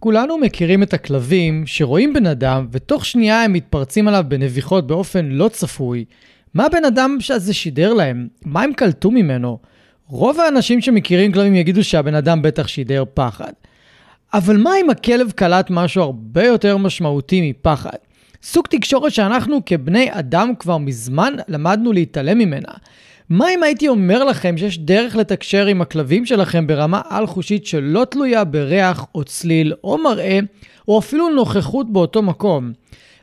כולנו מכירים את הכלבים שרואים בן אדם ותוך שנייה הם מתפרצים עליו בנביחות באופן לא צפוי. מה הבן אדם הזה שידר להם? מה הם קלטו ממנו? רוב האנשים שמכירים כלבים יגידו שהבן אדם בטח שידר פחד. אבל מה אם הכלב קלט משהו הרבה יותר משמעותי מפחד? סוג תקשורת שאנחנו כבני אדם כבר מזמן למדנו להתעלם ממנה. מה אם הייתי אומר לכם שיש דרך לתקשר עם הכלבים שלכם ברמה על-חושית שלא תלויה בריח או צליל או מראה, או אפילו נוכחות באותו מקום?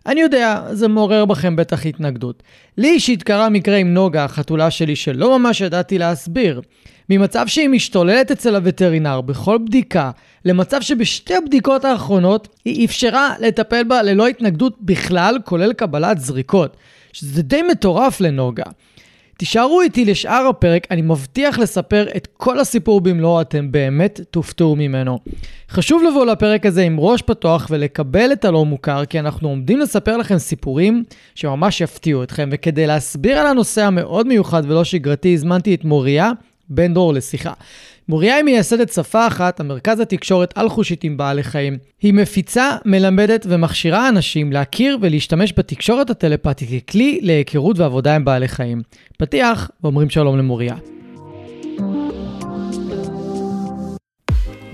אני יודע, זה מעורר בכם בטח התנגדות. לי אישית קרה מקרה עם נוגה, החתולה שלי, שלא ממש ידעתי להסביר. ממצב שהיא משתוללת אצל הווטרינר בכל בדיקה, למצב שבשתי הבדיקות האחרונות היא אפשרה לטפל בה ללא התנגדות בכלל, כולל קבלת זריקות. שזה די מטורף לנוגה. תישארו איתי לשאר הפרק, אני מבטיח לספר את כל הסיפור במלואו, אתם באמת תופתעו ממנו. חשוב לבוא לפרק הזה עם ראש פתוח ולקבל את הלא מוכר, כי אנחנו עומדים לספר לכם סיפורים שממש יפתיעו אתכם, וכדי להסביר על הנושא המאוד מיוחד ולא שגרתי, הזמנתי את מוריה בן דרור לשיחה. מוריה היא מייסדת שפה אחת, המרכז התקשורת על-חושית עם בעלי חיים. היא מפיצה, מלמדת ומכשירה אנשים להכיר ולהשתמש בתקשורת הטלפתית ככלי להיכרות ועבודה עם בעלי חיים. פתיח, ואומרים שלום למוריה.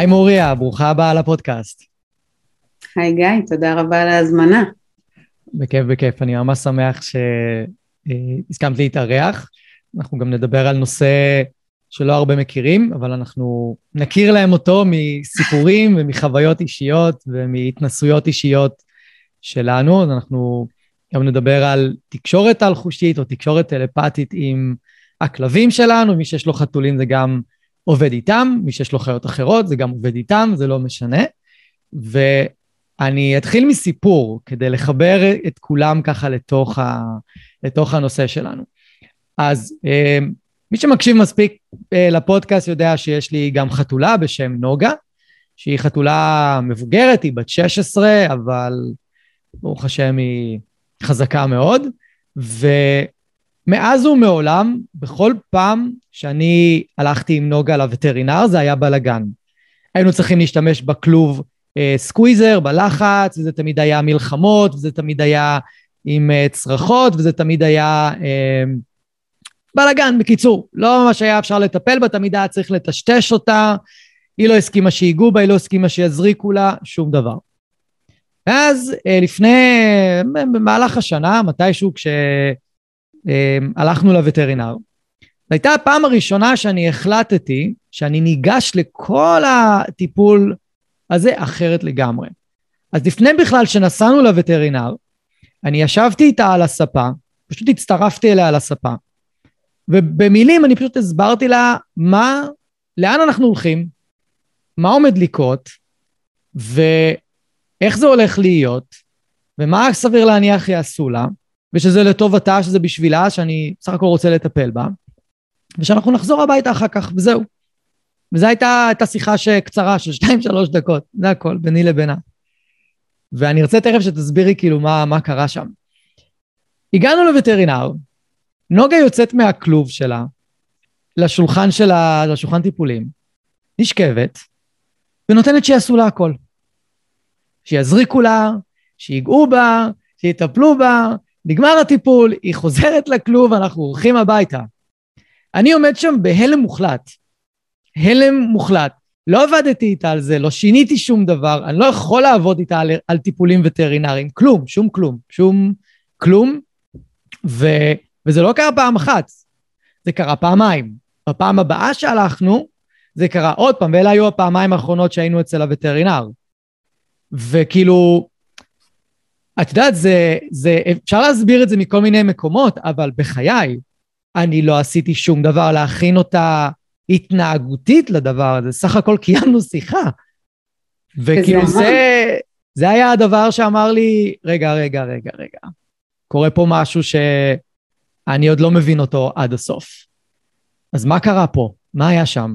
היי מוריה, ברוכה הבאה לפודקאסט. היי גיא, תודה רבה על ההזמנה. בכיף, בכיף. אני ממש שמח שהסכמת להתארח. אנחנו גם נדבר על נושא שלא הרבה מכירים, אבל אנחנו נכיר להם אותו מסיפורים ומחוויות אישיות ומהתנסויות אישיות שלנו. אז אנחנו גם נדבר על תקשורת על-חושית או תקשורת טלפתית עם הכלבים שלנו, מי שיש לו חתולים זה גם עובד איתם, מי שיש לו חיות אחרות זה גם עובד איתם, זה לא משנה. ואני אתחיל מסיפור כדי לחבר את כולם ככה לתוך, ה, לתוך הנושא שלנו. אז אה, מי שמקשיב מספיק אה, לפודקאסט יודע שיש לי גם חתולה בשם נוגה, שהיא חתולה מבוגרת, היא בת 16, אבל ברוך השם היא חזקה מאוד. ו... מאז ומעולם, בכל פעם שאני הלכתי עם נוגה לווטרינר, זה היה בלאגן. היינו צריכים להשתמש בכלוב אה, סקוויזר, בלחץ, וזה תמיד היה מלחמות, וזה תמיד היה עם אה, צרחות, וזה תמיד היה אה, בלאגן, בקיצור. לא ממש היה אפשר לטפל בה, תמיד היה צריך לטשטש אותה, היא לא הסכימה שיגעו בה, היא לא הסכימה שיזריקו לה, שום דבר. ואז אה, לפני, במהלך השנה, מתישהו כש... אמ, הלכנו לווטרינר. זו הייתה הפעם הראשונה שאני החלטתי שאני ניגש לכל הטיפול הזה אחרת לגמרי. אז לפני בכלל שנסענו לווטרינר, אני ישבתי איתה על הספה, פשוט הצטרפתי אליה על הספה, ובמילים אני פשוט הסברתי לה מה, לאן אנחנו הולכים, מה עומד לקרות, ואיך זה הולך להיות, ומה סביר להניח יעשו לה, ושזה לטובתה, שזה בשבילה, שאני סך הכל רוצה לטפל בה, ושאנחנו נחזור הביתה אחר כך, וזהו. וזו הייתה, הייתה שיחה קצרה של שתיים, שלוש דקות, זה הכל, ביני לבינה. ואני ארצה תכף שתסבירי כאילו מה, מה קרה שם. הגענו לווטרינר, נוגה יוצאת מהכלוב שלה לשולחן שלה, לשולחן טיפולים, נשכבת, ונותנת שיעשו לה הכל. שיזריקו לה, שיגעו בה, שיטפלו בה, נגמר הטיפול, היא חוזרת לכלוב, אנחנו הולכים הביתה. אני עומד שם בהלם מוחלט. הלם מוחלט. לא עבדתי איתה על זה, לא שיניתי שום דבר, אני לא יכול לעבוד איתה על, על טיפולים וטרינריים, כלום, שום כלום, שום כלום, ו, וזה לא קרה פעם אחת, זה קרה פעמיים. בפעם הבאה שהלכנו, זה קרה עוד פעם, ואלה היו הפעמיים האחרונות שהיינו אצל הווטרינר. וכאילו, את יודעת, זה, זה, אפשר להסביר את זה מכל מיני מקומות, אבל בחיי, אני לא עשיתי שום דבר להכין אותה התנהגותית לדבר הזה, סך הכל קיימנו שיחה. וכאילו זה, זה היה הדבר שאמר לי, רגע, רגע, רגע, רגע, קורה פה משהו שאני עוד לא מבין אותו עד הסוף. אז מה קרה פה? מה היה שם?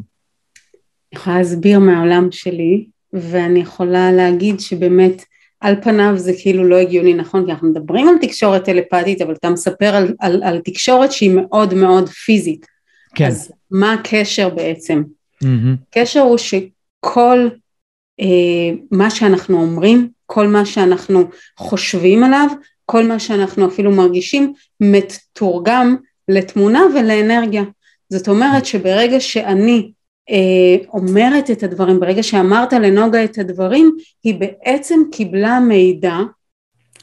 אני יכולה להסביר מהעולם שלי, ואני יכולה להגיד שבאמת על פניו זה כאילו לא הגיוני, נכון? כי אנחנו מדברים על תקשורת טלפתית, אבל אתה מספר על, על, על תקשורת שהיא מאוד מאוד פיזית. כן. אז מה הקשר בעצם? Mm-hmm. הקשר הוא שכל אה, מה שאנחנו אומרים, כל מה שאנחנו חושבים עליו, כל מה שאנחנו אפילו מרגישים, מתורגם לתמונה ולאנרגיה. זאת אומרת שברגע שאני אומרת את הדברים, ברגע שאמרת לנוגה את הדברים, היא בעצם קיבלה מידע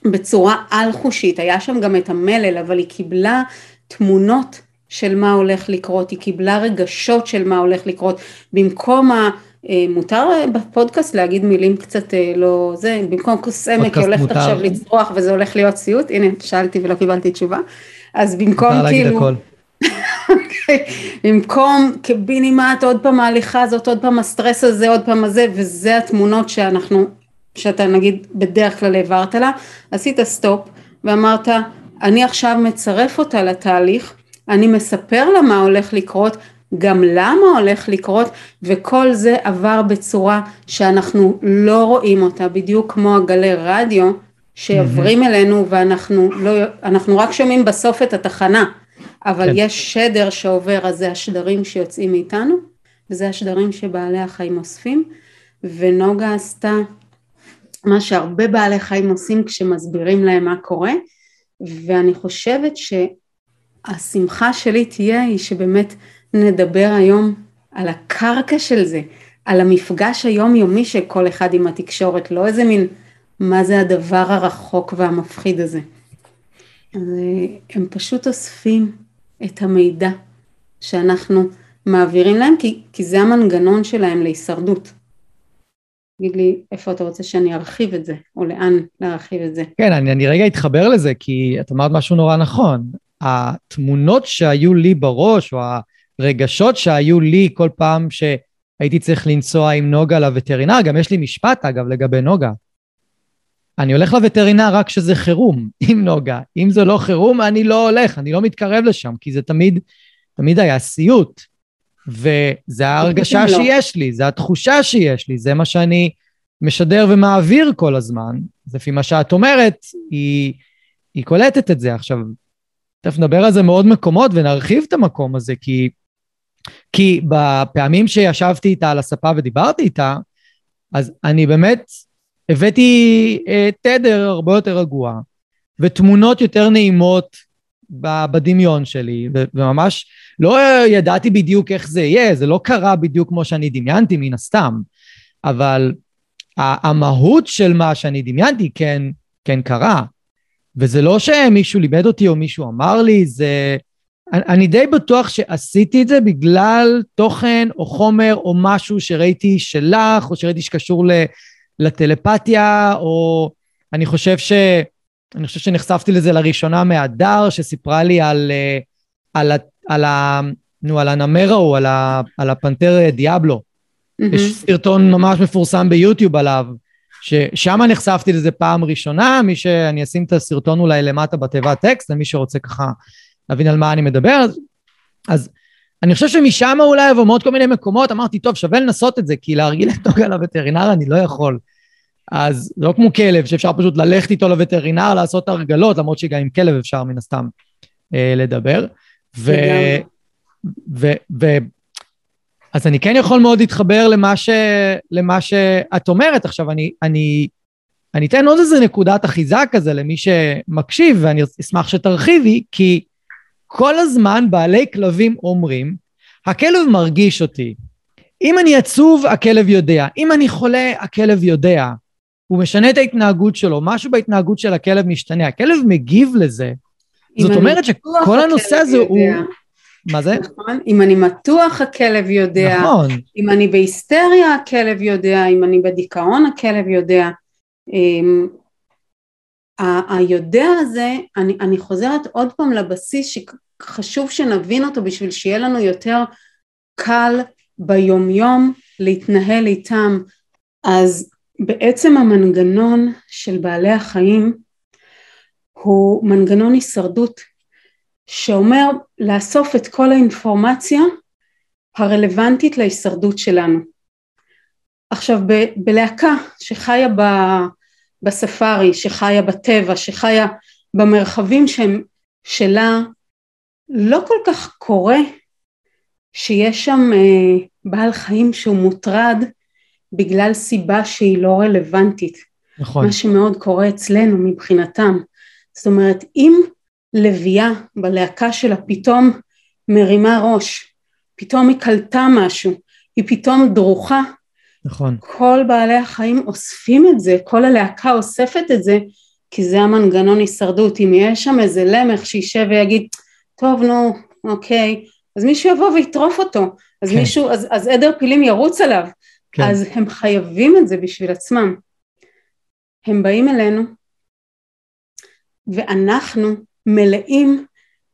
בצורה על-חושית, היה שם גם את המלל, אבל היא קיבלה תמונות של מה הולך לקרות, היא קיבלה רגשות של מה הולך לקרות, במקום ה... אה, מותר בפודקאסט להגיד מילים קצת אה, לא זה, במקום כוס עמק היא הולכת עכשיו לצרוח וזה הולך להיות סיוט, הנה שאלתי ולא קיבלתי תשובה, אז במקום כאילו... במקום קיבינימט, עוד פעם ההליכה הזאת, עוד פעם הסטרס הזה, עוד פעם הזה, וזה התמונות שאנחנו, שאתה נגיד בדרך כלל העברת לה, עשית סטופ ואמרת, אני עכשיו מצרף אותה לתהליך, אני מספר לה מה הולך לקרות, גם למה הולך לקרות, וכל זה עבר בצורה שאנחנו לא רואים אותה, בדיוק כמו הגלי רדיו שעוברים mm-hmm. אלינו ואנחנו לא, רק שומעים בסוף את התחנה. אבל כן. יש שדר שעובר, אז זה השדרים שיוצאים מאיתנו, וזה השדרים שבעלי החיים אוספים, ונוגה עשתה מה שהרבה בעלי חיים עושים כשמסבירים להם מה קורה, ואני חושבת שהשמחה שלי תהיה היא שבאמת נדבר היום על הקרקע של זה, על המפגש היומיומי של כל אחד עם התקשורת, לא איזה מין מה זה הדבר הרחוק והמפחיד הזה. אז אה, הם פשוט אוספים את המידע שאנחנו מעבירים להם, כי, כי זה המנגנון שלהם להישרדות. תגיד לי איפה אתה רוצה שאני ארחיב את זה, או לאן להרחיב את זה. כן, אני, אני רגע אתחבר לזה, כי את אמרת משהו נורא נכון. התמונות שהיו לי בראש, או הרגשות שהיו לי כל פעם שהייתי צריך לנסוע עם נוגה לווטרינר, גם יש לי משפט, אגב, לגבי נוגה. אני הולך לווטרינר רק כשזה חירום, עם נוגה. אם זה לא חירום, אני לא הולך, אני לא מתקרב לשם, כי זה תמיד, תמיד היה סיוט. וזה ההרגשה לא. שיש לי, זה התחושה שיש לי, זה מה שאני משדר ומעביר כל הזמן. לפי מה שאת אומרת, היא, היא קולטת את זה. עכשיו, תכף נדבר על זה מעוד מקומות ונרחיב את המקום הזה, כי, כי בפעמים שישבתי איתה על הספה ודיברתי איתה, אז אני באמת הבאתי אה, תדר הרבה יותר רגוע, ותמונות יותר נעימות בדמיון שלי, וממש לא ידעתי בדיוק איך זה יהיה, זה לא קרה בדיוק כמו שאני דמיינתי מן הסתם, אבל המהות של מה שאני דמיינתי כן, כן קרה. וזה לא שמישהו לימד אותי או מישהו אמר לי, זה... אני, די בטוח שעשיתי את זה בגלל תוכן או חומר או משהו שראיתי שלך, או שראיתי שקשור. לטלפתיה, או אני חושב ש... אני חושב שנחשפתי לזה לראשונה מהדר, שסיפרה לי על, אה, על, על, על, ה, נו, על הנמר ההוא, על, על הפנתר דיאבלו. Mm-hmm. יש סרטון ממש מפורסם ביוטיוב עליו, ששם נחשפתי לזה פעם ראשונה, מי ש... אני אשים את הסרטון אולי למטה בתיבת טקסט, למי שרוצה ככה להבין על מה אני מדבר. אז, אז אני חושב שמשם אולי ומעוד כל מיני מקומות, אמרתי, טוב, שווה לנסות את זה, כי להרגיל את נוגה לווטרינר אני לא יכול. אז לא כמו כלב, שאפשר פשוט ללכת איתו לווטרינר, לעשות הרגלות, למרות שגם עם כלב אפשר מן הסתם אה, לדבר. ו... ו... ו... אז אני כן יכול מאוד להתחבר למה, ש... למה שאת אומרת. עכשיו, אני, אני, אני אתן עוד איזה נקודת אחיזה כזה למי שמקשיב, ואני אשמח שתרחיבי, כי כל הזמן בעלי כלבים אומרים, הכלב מרגיש אותי. אם אני עצוב, הכלב יודע. אם אני חולה, הכלב יודע. הוא משנה את ההתנהגות שלו, משהו בהתנהגות של הכלב משתנה. הכלב מגיב לזה. זאת אומרת שכל הנושא הזה יודע. הוא... מה זה? נכון. אם אני מתוח, הכלב יודע. נכון. אם אני בהיסטריה, הכלב יודע. אם אני בדיכאון, הכלב יודע. היודע הזה, אני, אני חוזרת עוד פעם לבסיס שחשוב שנבין אותו בשביל שיהיה לנו יותר קל ביומיום להתנהל איתם. אז בעצם המנגנון של בעלי החיים הוא מנגנון הישרדות שאומר לאסוף את כל האינפורמציה הרלוונטית להישרדות שלנו. עכשיו ב- בלהקה שחיה ב- בספארי, שחיה בטבע, שחיה במרחבים שהם שלה, לא כל כך קורה שיש שם אה, בעל חיים שהוא מוטרד בגלל סיבה שהיא לא רלוונטית. נכון. מה שמאוד קורה אצלנו מבחינתם. זאת אומרת, אם לביאה בלהקה שלה פתאום מרימה ראש, פתאום היא קלטה משהו, היא פתאום דרוכה, נכון. כל בעלי החיים אוספים את זה, כל הלהקה אוספת את זה, כי זה המנגנון הישרדות. אם יש שם איזה למח שישב ויגיד, טוב נו, אוקיי, אז מישהו יבוא ויטרוף אותו, אז כן. מישהו, אז, אז עדר פילים ירוץ עליו, כן. אז הם חייבים את זה בשביל עצמם. הם באים אלינו, ואנחנו מלאים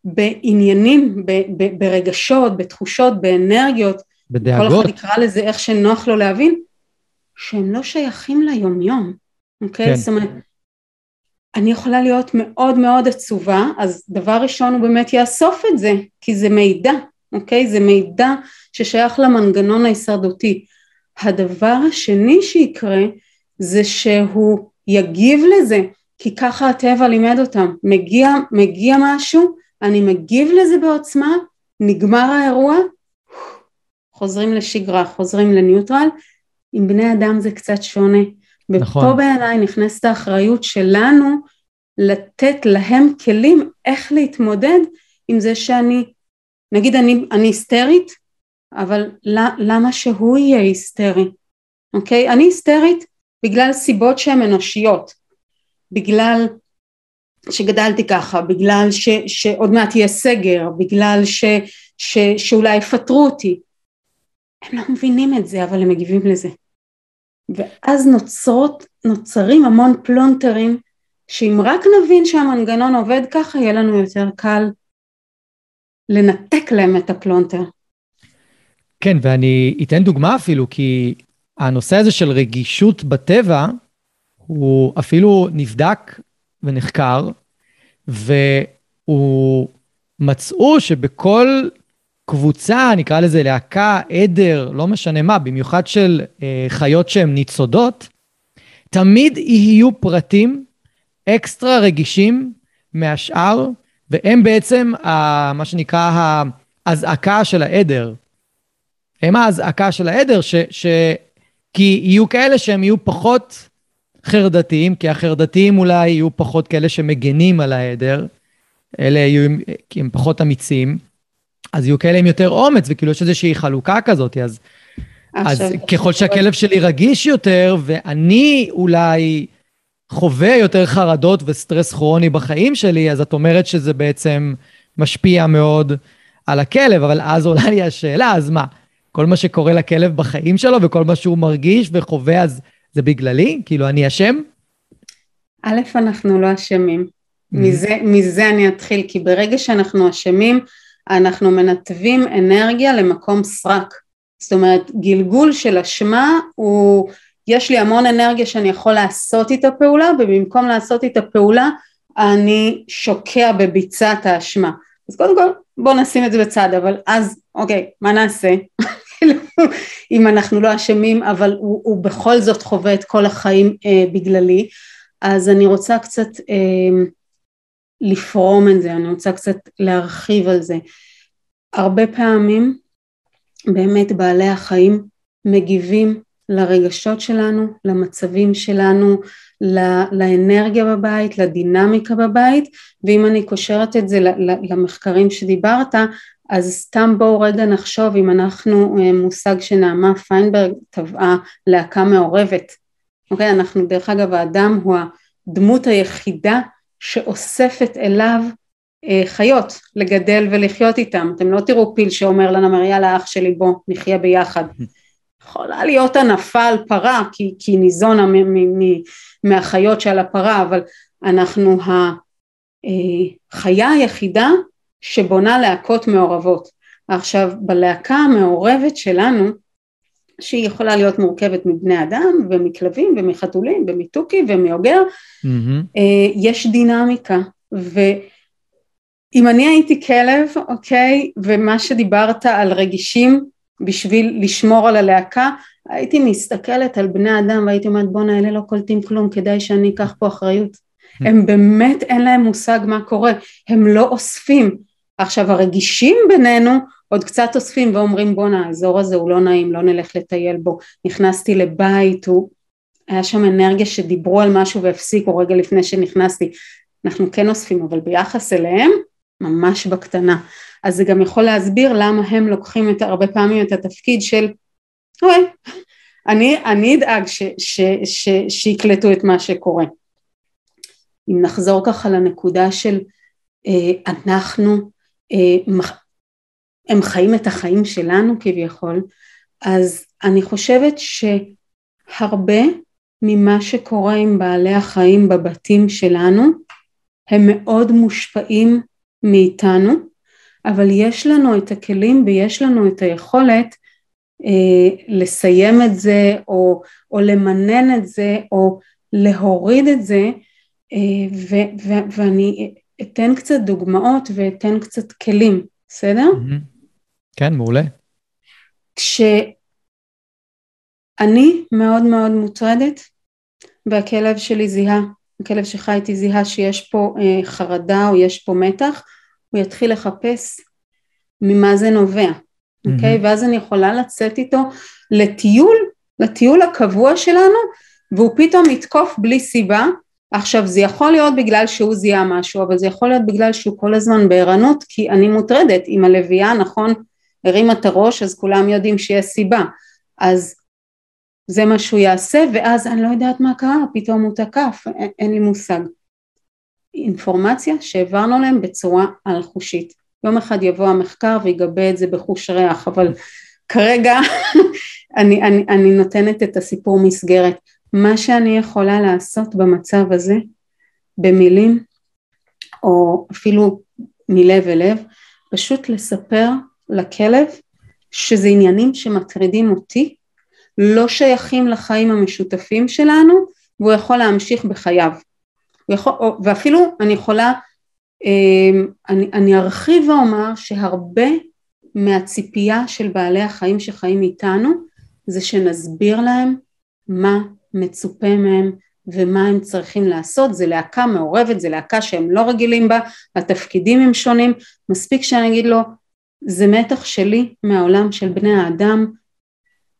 בעניינים, ב, ב, ברגשות, בתחושות, באנרגיות, בדאגות. כל אחד יקרא לזה איך שנוח לו להבין, שהם לא שייכים ליומיום, אוקיי? כן. זאת אומרת, אני יכולה להיות מאוד מאוד עצובה, אז דבר ראשון הוא באמת יאסוף את זה, כי זה מידע, אוקיי? זה מידע ששייך למנגנון ההישרדותי. הדבר השני שיקרה זה שהוא יגיב לזה, כי ככה הטבע לימד אותם. מגיע, מגיע משהו, אני מגיב לזה בעוצמה, נגמר האירוע, חוזרים לשגרה, חוזרים לניוטרל, עם בני אדם זה קצת שונה. נכון. ופה בעיניי נכנסת האחריות שלנו לתת להם כלים איך להתמודד עם זה שאני, נגיד אני, אני היסטרית, אבל למה שהוא יהיה היסטרי, אוקיי? אני היסטרית בגלל סיבות שהן אנושיות, בגלל שגדלתי ככה, בגלל ש, שעוד מעט יהיה סגר, בגלל ש, ש, שאולי יפטרו אותי, הם לא מבינים את זה, אבל הם מגיבים לזה. ואז נוצרות, נוצרים המון פלונטרים, שאם רק נבין שהמנגנון עובד ככה, יהיה לנו יותר קל לנתק להם את הפלונטר. כן, ואני אתן דוגמה אפילו, כי הנושא הזה של רגישות בטבע, הוא אפילו נבדק ונחקר, והוא מצאו שבכל קבוצה, נקרא לזה להקה, עדר, לא משנה מה, במיוחד של אה, חיות שהן ניצודות, תמיד יהיו פרטים אקסטרה רגישים מהשאר, והם בעצם ה, מה שנקרא האזעקה של העדר. הם האזעקה של העדר, ש, ש... כי יהיו כאלה שהם יהיו פחות חרדתיים, כי החרדתיים אולי יהיו פחות כאלה שמגנים על העדר, אלה יהיו, כי הם פחות אמיצים. אז יהיו כאלה עם יותר אומץ, וכאילו יש איזושהי חלוקה כזאת, אז, אז ככל שהכלב שלי רגיש יותר, ואני אולי חווה יותר חרדות וסטרס כרוני בחיים שלי, אז את אומרת שזה בעצם משפיע מאוד על הכלב, אבל אז עולה לי השאלה, אז מה, כל מה שקורה לכלב בחיים שלו וכל מה שהוא מרגיש וחווה, אז זה בגללי? כאילו, אני אשם? א', אנחנו לא אשמים. Mm-hmm. מזה, מזה אני אתחיל, כי ברגע שאנחנו אשמים, אנחנו מנתבים אנרגיה למקום סרק. זאת אומרת, גלגול של אשמה הוא, יש לי המון אנרגיה שאני יכול לעשות איתה פעולה, ובמקום לעשות איתה פעולה, אני שוקע בביצת האשמה. אז קודם כל, בואו נשים את זה בצד, אבל אז, אוקיי, מה נעשה? אם אנחנו לא אשמים, אבל הוא, הוא בכל זאת חווה את כל החיים אה, בגללי. אז אני רוצה קצת אה, לפרום את זה, אני רוצה קצת להרחיב על זה. הרבה פעמים באמת בעלי החיים מגיבים לרגשות שלנו, למצבים שלנו, לאנרגיה בבית, לדינמיקה בבית, ואם אני קושרת את זה למחקרים שדיברת, אז סתם בואו רגע נחשוב אם אנחנו אה, מושג שנעמה פיינברג טבעה להקה מעורבת. אוקיי, אנחנו דרך אגב האדם הוא הדמות היחידה שאוספת אליו אה, חיות לגדל ולחיות איתם. אתם לא תראו פיל שאומר לנמר יאללה אח שלי בוא נחיה ביחד. יכולה להיות ענפה על פרה כי, כי ניזונה מהחיות שעל הפרה אבל אנחנו החיה היחידה שבונה להקות מעורבות. עכשיו בלהקה המעורבת שלנו שהיא יכולה להיות מורכבת מבני אדם ומכלבים ומחתולים ומתוכי ומאוגר. mm-hmm. יש דינמיקה ואם אני הייתי כלב אוקיי ומה שדיברת על רגישים בשביל לשמור על הלהקה הייתי מסתכלת על בני אדם והייתי אומרת בואנה אלה לא קולטים כלום כדאי שאני אקח פה אחריות. הם באמת אין להם מושג מה קורה. הם לא אוספים. עכשיו הרגישים בינינו עוד קצת אוספים ואומרים בואנה האזור הזה הוא לא נעים לא נלך לטייל בו. נכנסתי לבית הוא היה שם אנרגיה שדיברו על משהו והפסיקו רגע לפני שנכנסתי. אנחנו כן אוספים אבל ביחס אליהם ממש בקטנה. אז זה גם יכול להסביר למה הם לוקחים את, הרבה פעמים את התפקיד של אוי אני, אני אדאג ש, ש, ש, שיקלטו את מה שקורה. אם נחזור ככה לנקודה של אה, אנחנו אה, הם חיים את החיים שלנו כביכול, אז אני חושבת שהרבה ממה שקורה עם בעלי החיים בבתים שלנו הם מאוד מושפעים מאיתנו, אבל יש לנו את הכלים ויש לנו את היכולת אה, לסיים את זה או, או למנן את זה או להוריד את זה אה, ו, ו, ואני אתן קצת דוגמאות ואתן קצת כלים, בסדר? Mm-hmm. כן, מעולה. כשאני מאוד מאוד מוטרדת והכלב שלי זיהה, הכלב שחי איתי זיהה שיש פה אה, חרדה או יש פה מתח, הוא יתחיל לחפש ממה זה נובע, אוקיי? Mm-hmm. Okay? ואז אני יכולה לצאת איתו לטיול, לטיול הקבוע שלנו, והוא פתאום יתקוף בלי סיבה. עכשיו זה יכול להיות בגלל שהוא זיהה משהו, אבל זה יכול להיות בגלל שהוא כל הזמן בערנות, כי אני מוטרדת עם הלוויה, נכון? הרימה את הראש אז כולם יודעים שיש סיבה. אז זה מה שהוא יעשה ואז אני לא יודעת מה קרה פתאום הוא תקף אין, אין לי מושג. אינפורמציה שהעברנו להם בצורה אלחושית. יום אחד יבוא המחקר ויגבה את זה בחוש ריח אבל כרגע אני, אני, אני נותנת את הסיפור מסגרת. מה שאני יכולה לעשות במצב הזה במילים או אפילו מלב אל לב פשוט לספר לכלב שזה עניינים שמטרידים אותי, לא שייכים לחיים המשותפים שלנו והוא יכול להמשיך בחייו. יכול, ואפילו אני יכולה, אמ, אני, אני ארחיב ואומר שהרבה מהציפייה של בעלי החיים שחיים איתנו זה שנסביר להם מה מצופה מהם ומה הם צריכים לעשות, זה להקה מעורבת, זה להקה שהם לא רגילים בה, התפקידים הם שונים, מספיק שאני אגיד לו זה מתח שלי מהעולם של בני האדם,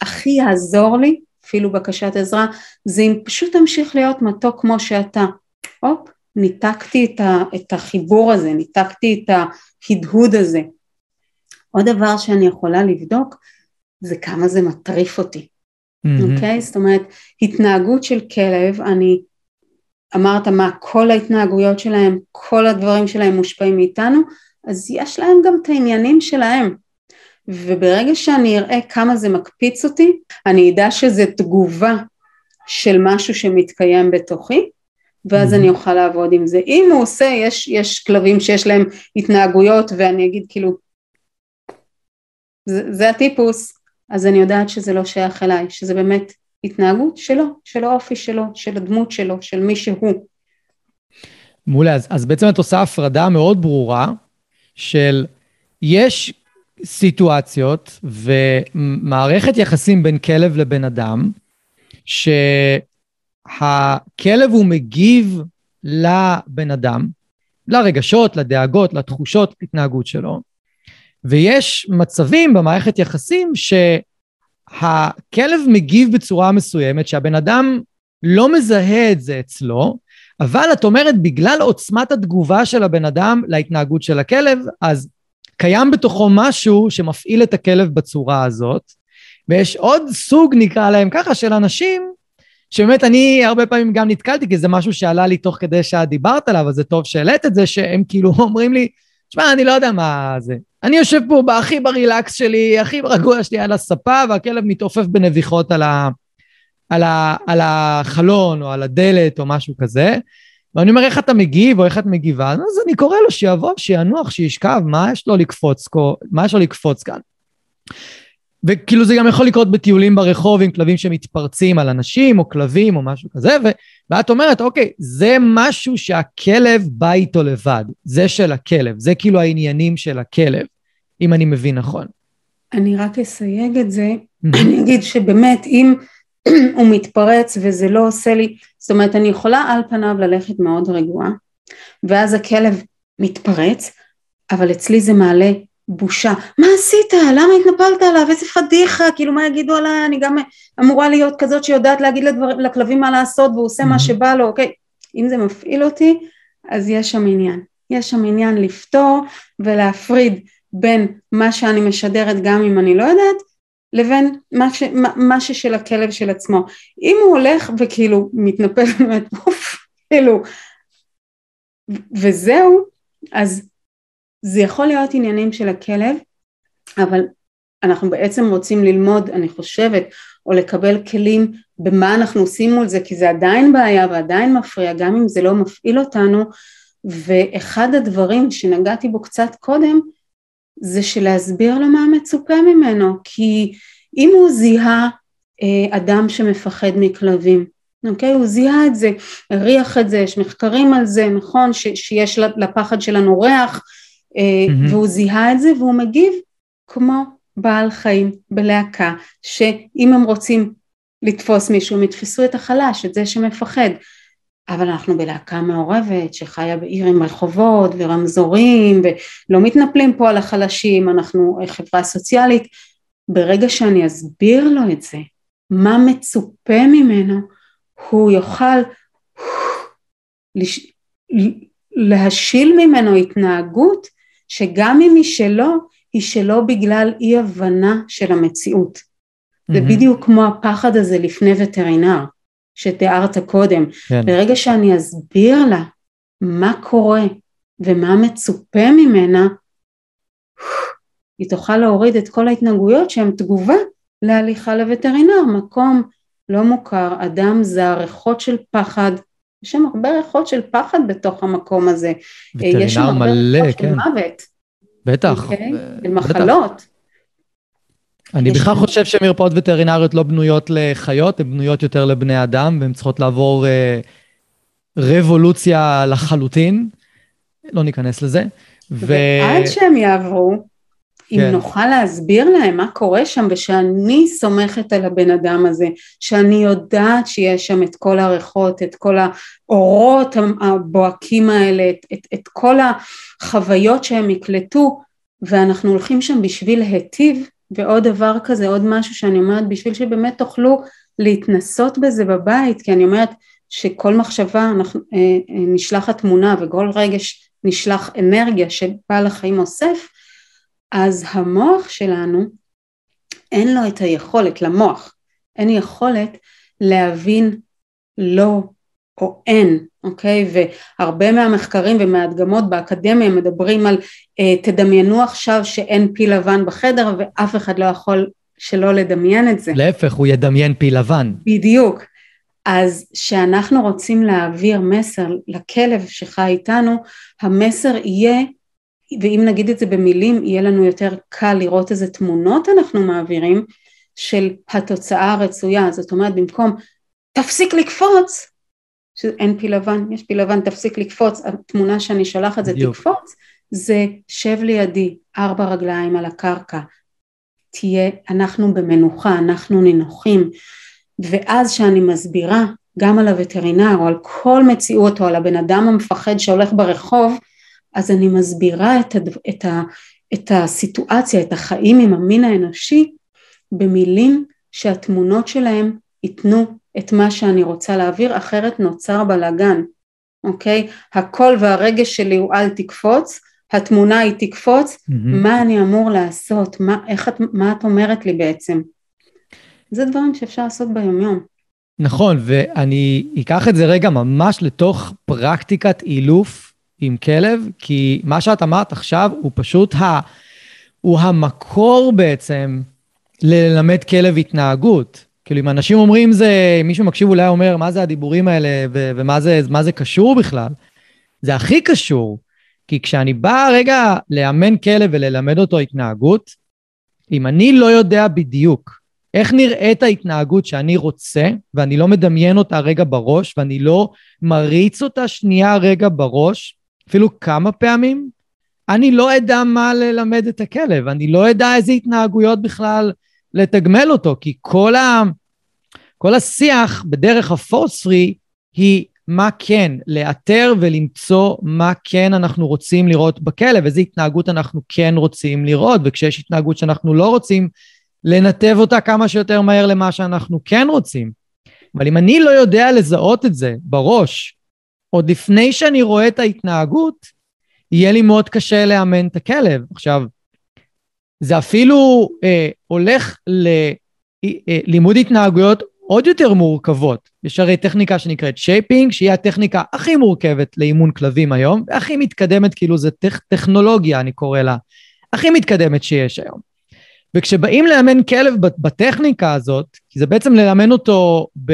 הכי יעזור לי, אפילו בקשת עזרה, זה אם פשוט תמשיך להיות מתוק כמו שאתה. הופ, ניתקתי את, ה, את החיבור הזה, ניתקתי את ההדהוד הזה. עוד דבר שאני יכולה לבדוק זה כמה זה מטריף אותי, אוקיי? Mm-hmm. Okay? זאת אומרת, התנהגות של כלב, אני אמרת מה, כל ההתנהגויות שלהם, כל הדברים שלהם מושפעים מאיתנו, אז יש להם גם את העניינים שלהם. וברגע שאני אראה כמה זה מקפיץ אותי, אני אדע שזה תגובה של משהו שמתקיים בתוכי, ואז אני אוכל לעבוד עם זה. אם הוא עושה, יש, יש כלבים שיש להם התנהגויות, ואני אגיד כאילו, זה, זה הטיפוס, אז אני יודעת שזה לא שייך אליי, שזה באמת התנהגות שלו, של האופי שלו, של הדמות שלו, של מי שהוא. מעולה, אז, אז בעצם את עושה הפרדה מאוד ברורה של יש סיטואציות ומערכת יחסים בין כלב לבן אדם, שהכלב הוא מגיב לבן אדם, לרגשות, לדאגות, לתחושות, התנהגות שלו, ויש מצבים במערכת יחסים שהכלב מגיב בצורה מסוימת, שהבן אדם לא מזהה את זה אצלו, אבל את אומרת, בגלל עוצמת התגובה של הבן אדם להתנהגות של הכלב, אז קיים בתוכו משהו שמפעיל את הכלב בצורה הזאת, ויש עוד סוג, נקרא להם ככה, של אנשים, שבאמת אני הרבה פעמים גם נתקלתי, כי זה משהו שעלה לי תוך כדי שאת דיברת עליו, אז זה טוב שהעלית את זה, שהם כאילו אומרים לי, תשמע, אני לא יודע מה זה. אני יושב פה הכי ברילקס שלי, הכי רגוע שלי על הספה, והכלב מתעופף בנביחות על, ה, על, ה, על החלון או על הדלת או משהו כזה. ואני אומר, איך אתה מגיב או איך את מגיבה? אז אני קורא לו שיבוא, שינוח, שישכב, מה יש לו לקפוץ, מה יש לו לקפוץ כאן? וכאילו זה גם יכול לקרות בטיולים ברחוב עם כלבים שמתפרצים על אנשים או כלבים או משהו כזה, ו... ואת אומרת, אוקיי, זה משהו שהכלב בא איתו לבד, זה של הכלב, זה כאילו העניינים של הכלב, אם אני מבין נכון. אני רק אסייג את זה, אני אגיד שבאמת אם הוא מתפרץ וזה לא עושה לי, זאת אומרת אני יכולה על פניו ללכת מאוד רגועה, ואז הכלב מתפרץ, אבל אצלי זה מעלה בושה. מה עשית? למה התנפלת עליו? איזה פדיחה, כאילו מה יגידו עליי? אני גם אמורה להיות כזאת שיודעת להגיד לדבר, לכלבים מה לעשות והוא עושה mm-hmm. מה שבא לו, אוקיי? אם זה מפעיל אותי, אז יש שם עניין. יש שם עניין לפתור ולהפריד בין מה שאני משדרת גם אם אני לא יודעת, לבין מה, ש, מה, מה ששל הכלב של עצמו. אם הוא הולך וכאילו מתנפל באמת, כאילו, וזהו, אז זה יכול להיות עניינים של הכלב, אבל אנחנו בעצם רוצים ללמוד, אני חושבת, או לקבל כלים במה אנחנו עושים מול זה, כי זה עדיין בעיה ועדיין מפריע, גם אם זה לא מפעיל אותנו, ואחד הדברים שנגעתי בו קצת קודם, זה שלהסביר לו מה מצופה ממנו, כי אם הוא זיהה אה, אדם שמפחד מכלבים, אוקיי? הוא זיהה את זה, הריח את זה, יש מחקרים על זה, נכון? ש, שיש לפחד שלנו ריח, mm-hmm. והוא זיהה את זה והוא מגיב כמו בעל חיים בלהקה, שאם הם רוצים לתפוס מישהו הם יתפסו את החלש, את זה שמפחד. אבל אנחנו בלהקה מעורבת שחיה בעיר עם רחובות ורמזורים ולא מתנפלים פה על החלשים, אנחנו חברה סוציאלית. ברגע שאני אסביר לו את זה, מה מצופה ממנו, הוא יוכל להשיל ממנו התנהגות שגם אם היא שלו, היא שלו בגלל אי הבנה של המציאות. Mm-hmm. זה בדיוק כמו הפחד הזה לפני וטרינר, שתיארת קודם. כן. ברגע שאני אסביר לה מה קורה ומה מצופה ממנה, היא תוכל להוריד את כל ההתנהגויות שהן תגובה להליכה לווטרינר, מקום לא מוכר, אדם זר, ריחות של פחד, יש שם הרבה ריחות של פחד בתוך המקום הזה. וטרינר יש שם הרבה מלא, ריחות כן. של מוות. בטח. אוקיי? של מחלות. אני בכלל שם- חושב שמרפאות וטרינריות לא בנויות לחיות, הן בנויות יותר לבני אדם, והן צריכות לעבור אה, רבולוציה לחלוטין. לא ניכנס לזה. ו... ועד שהם יעברו, אם כן. נוכל להסביר להם מה קורה שם ושאני סומכת על הבן אדם הזה, שאני יודעת שיש שם את כל הריחות, את כל האורות הבוהקים האלה, את, את, את כל החוויות שהם יקלטו, ואנחנו הולכים שם בשביל להיטיב, ועוד דבר כזה, עוד משהו שאני אומרת, בשביל שבאמת תוכלו להתנסות בזה בבית, כי אני אומרת שכל מחשבה אנחנו, אה, אה, נשלחת תמונה וכל רגש נשלח אנרגיה שבעל החיים אוסף, אז המוח שלנו אין לו את היכולת, למוח אין יכולת להבין לא או אין, אוקיי? והרבה מהמחקרים ומההדגמות באקדמיה מדברים על אה, תדמיינו עכשיו שאין פיל לבן בחדר ואף אחד לא יכול שלא לדמיין את זה. להפך, הוא ידמיין פיל לבן. בדיוק. אז כשאנחנו רוצים להעביר מסר לכלב שחי איתנו, המסר יהיה, ואם נגיד את זה במילים, יהיה לנו יותר קל לראות איזה תמונות אנחנו מעבירים של התוצאה הרצויה. זאת אומרת, במקום תפסיק לקפוץ, שאין פיל לבן, יש פיל לבן, תפסיק לקפוץ, התמונה שאני שולחת זה בדיוק. תקפוץ, זה שב לידי, ארבע רגליים על הקרקע, תהיה, אנחנו במנוחה, אנחנו נינוחים, ואז שאני מסבירה גם על הווטרינר או על כל מציאות או על הבן אדם המפחד שהולך ברחוב, אז אני מסבירה את, הד... את, ה... את הסיטואציה, את החיים עם המין האנושי, במילים שהתמונות שלהם ייתנו את מה שאני רוצה להעביר, אחרת נוצר בלאגן, אוקיי? הקול והרגש שלי הוא אל תקפוץ, התמונה היא תקפוץ, mm-hmm. מה אני אמור לעשות, מה, איך את, מה את אומרת לי בעצם? זה דברים שאפשר לעשות ביומיום. נכון, ואני אקח את זה רגע ממש לתוך פרקטיקת אילוף עם כלב, כי מה שאת אמרת עכשיו הוא פשוט ה... הוא המקור בעצם ללמד כלב התנהגות. כאילו, אם אנשים אומרים זה, מישהו מקשיב אולי אומר, מה זה הדיבורים האלה ו- ומה זה, זה קשור בכלל? זה הכי קשור. כי כשאני בא רגע לאמן כלב וללמד אותו התנהגות, אם אני לא יודע בדיוק איך נראית ההתנהגות שאני רוצה, ואני לא מדמיין אותה רגע בראש, ואני לא מריץ אותה שנייה רגע בראש, אפילו כמה פעמים, אני לא אדע מה ללמד את הכלב, אני לא אדע איזה התנהגויות בכלל לתגמל אותו, כי כל, ה... כל השיח בדרך הפורס-פרי היא מה כן, לאתר ולמצוא מה כן אנחנו רוצים לראות בכלב, איזה התנהגות אנחנו כן רוצים לראות, וכשיש התנהגות שאנחנו לא רוצים, לנתב אותה כמה שיותר מהר למה שאנחנו כן רוצים. אבל אם אני לא יודע לזהות את זה בראש, עוד לפני שאני רואה את ההתנהגות, יהיה לי מאוד קשה לאמן את הכלב. עכשיו, זה אפילו אה, הולך ללימוד אה, התנהגויות עוד יותר מורכבות. יש הרי טכניקה שנקראת shaping, שהיא הטכניקה הכי מורכבת לאימון כלבים היום, והכי מתקדמת, כאילו זה טכ- טכנולוגיה, אני קורא לה, הכי מתקדמת שיש היום. וכשבאים לאמן כלב בטכניקה הזאת, כי זה בעצם ללמד אותו ב,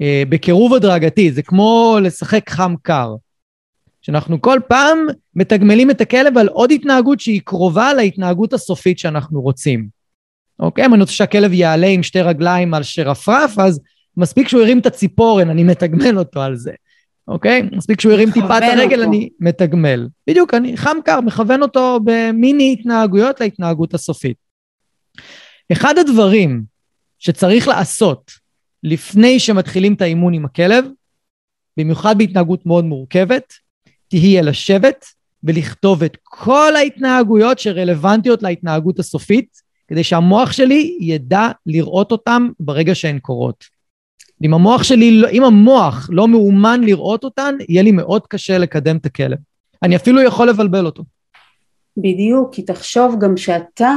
אה, בקירוב הדרגתי, זה כמו לשחק חם-קר. שאנחנו כל פעם מתגמלים את הכלב על עוד התנהגות שהיא קרובה להתנהגות הסופית שאנחנו רוצים. אוקיי? אם אני רוצה שהכלב יעלה עם שתי רגליים על שרפרף, אז מספיק שהוא הרים את הציפורן, אני מתגמל אותו על זה. אוקיי? מספיק שהוא הרים טיפה את הרגל, אותו. אני מתגמל. בדיוק, אני חם קר, מכוון אותו במיני התנהגויות להתנהגות הסופית. אחד הדברים שצריך לעשות לפני שמתחילים את האימון עם הכלב, במיוחד בהתנהגות מאוד מורכבת, תהיה לשבת ולכתוב את כל ההתנהגויות שרלוונטיות להתנהגות הסופית, כדי שהמוח שלי ידע לראות אותן ברגע שהן קורות. אם המוח שלי, לא, אם המוח לא מאומן לראות אותן, יהיה לי מאוד קשה לקדם את הכלב. אני אפילו יכול לבלבל אותו. בדיוק, כי תחשוב גם שאתה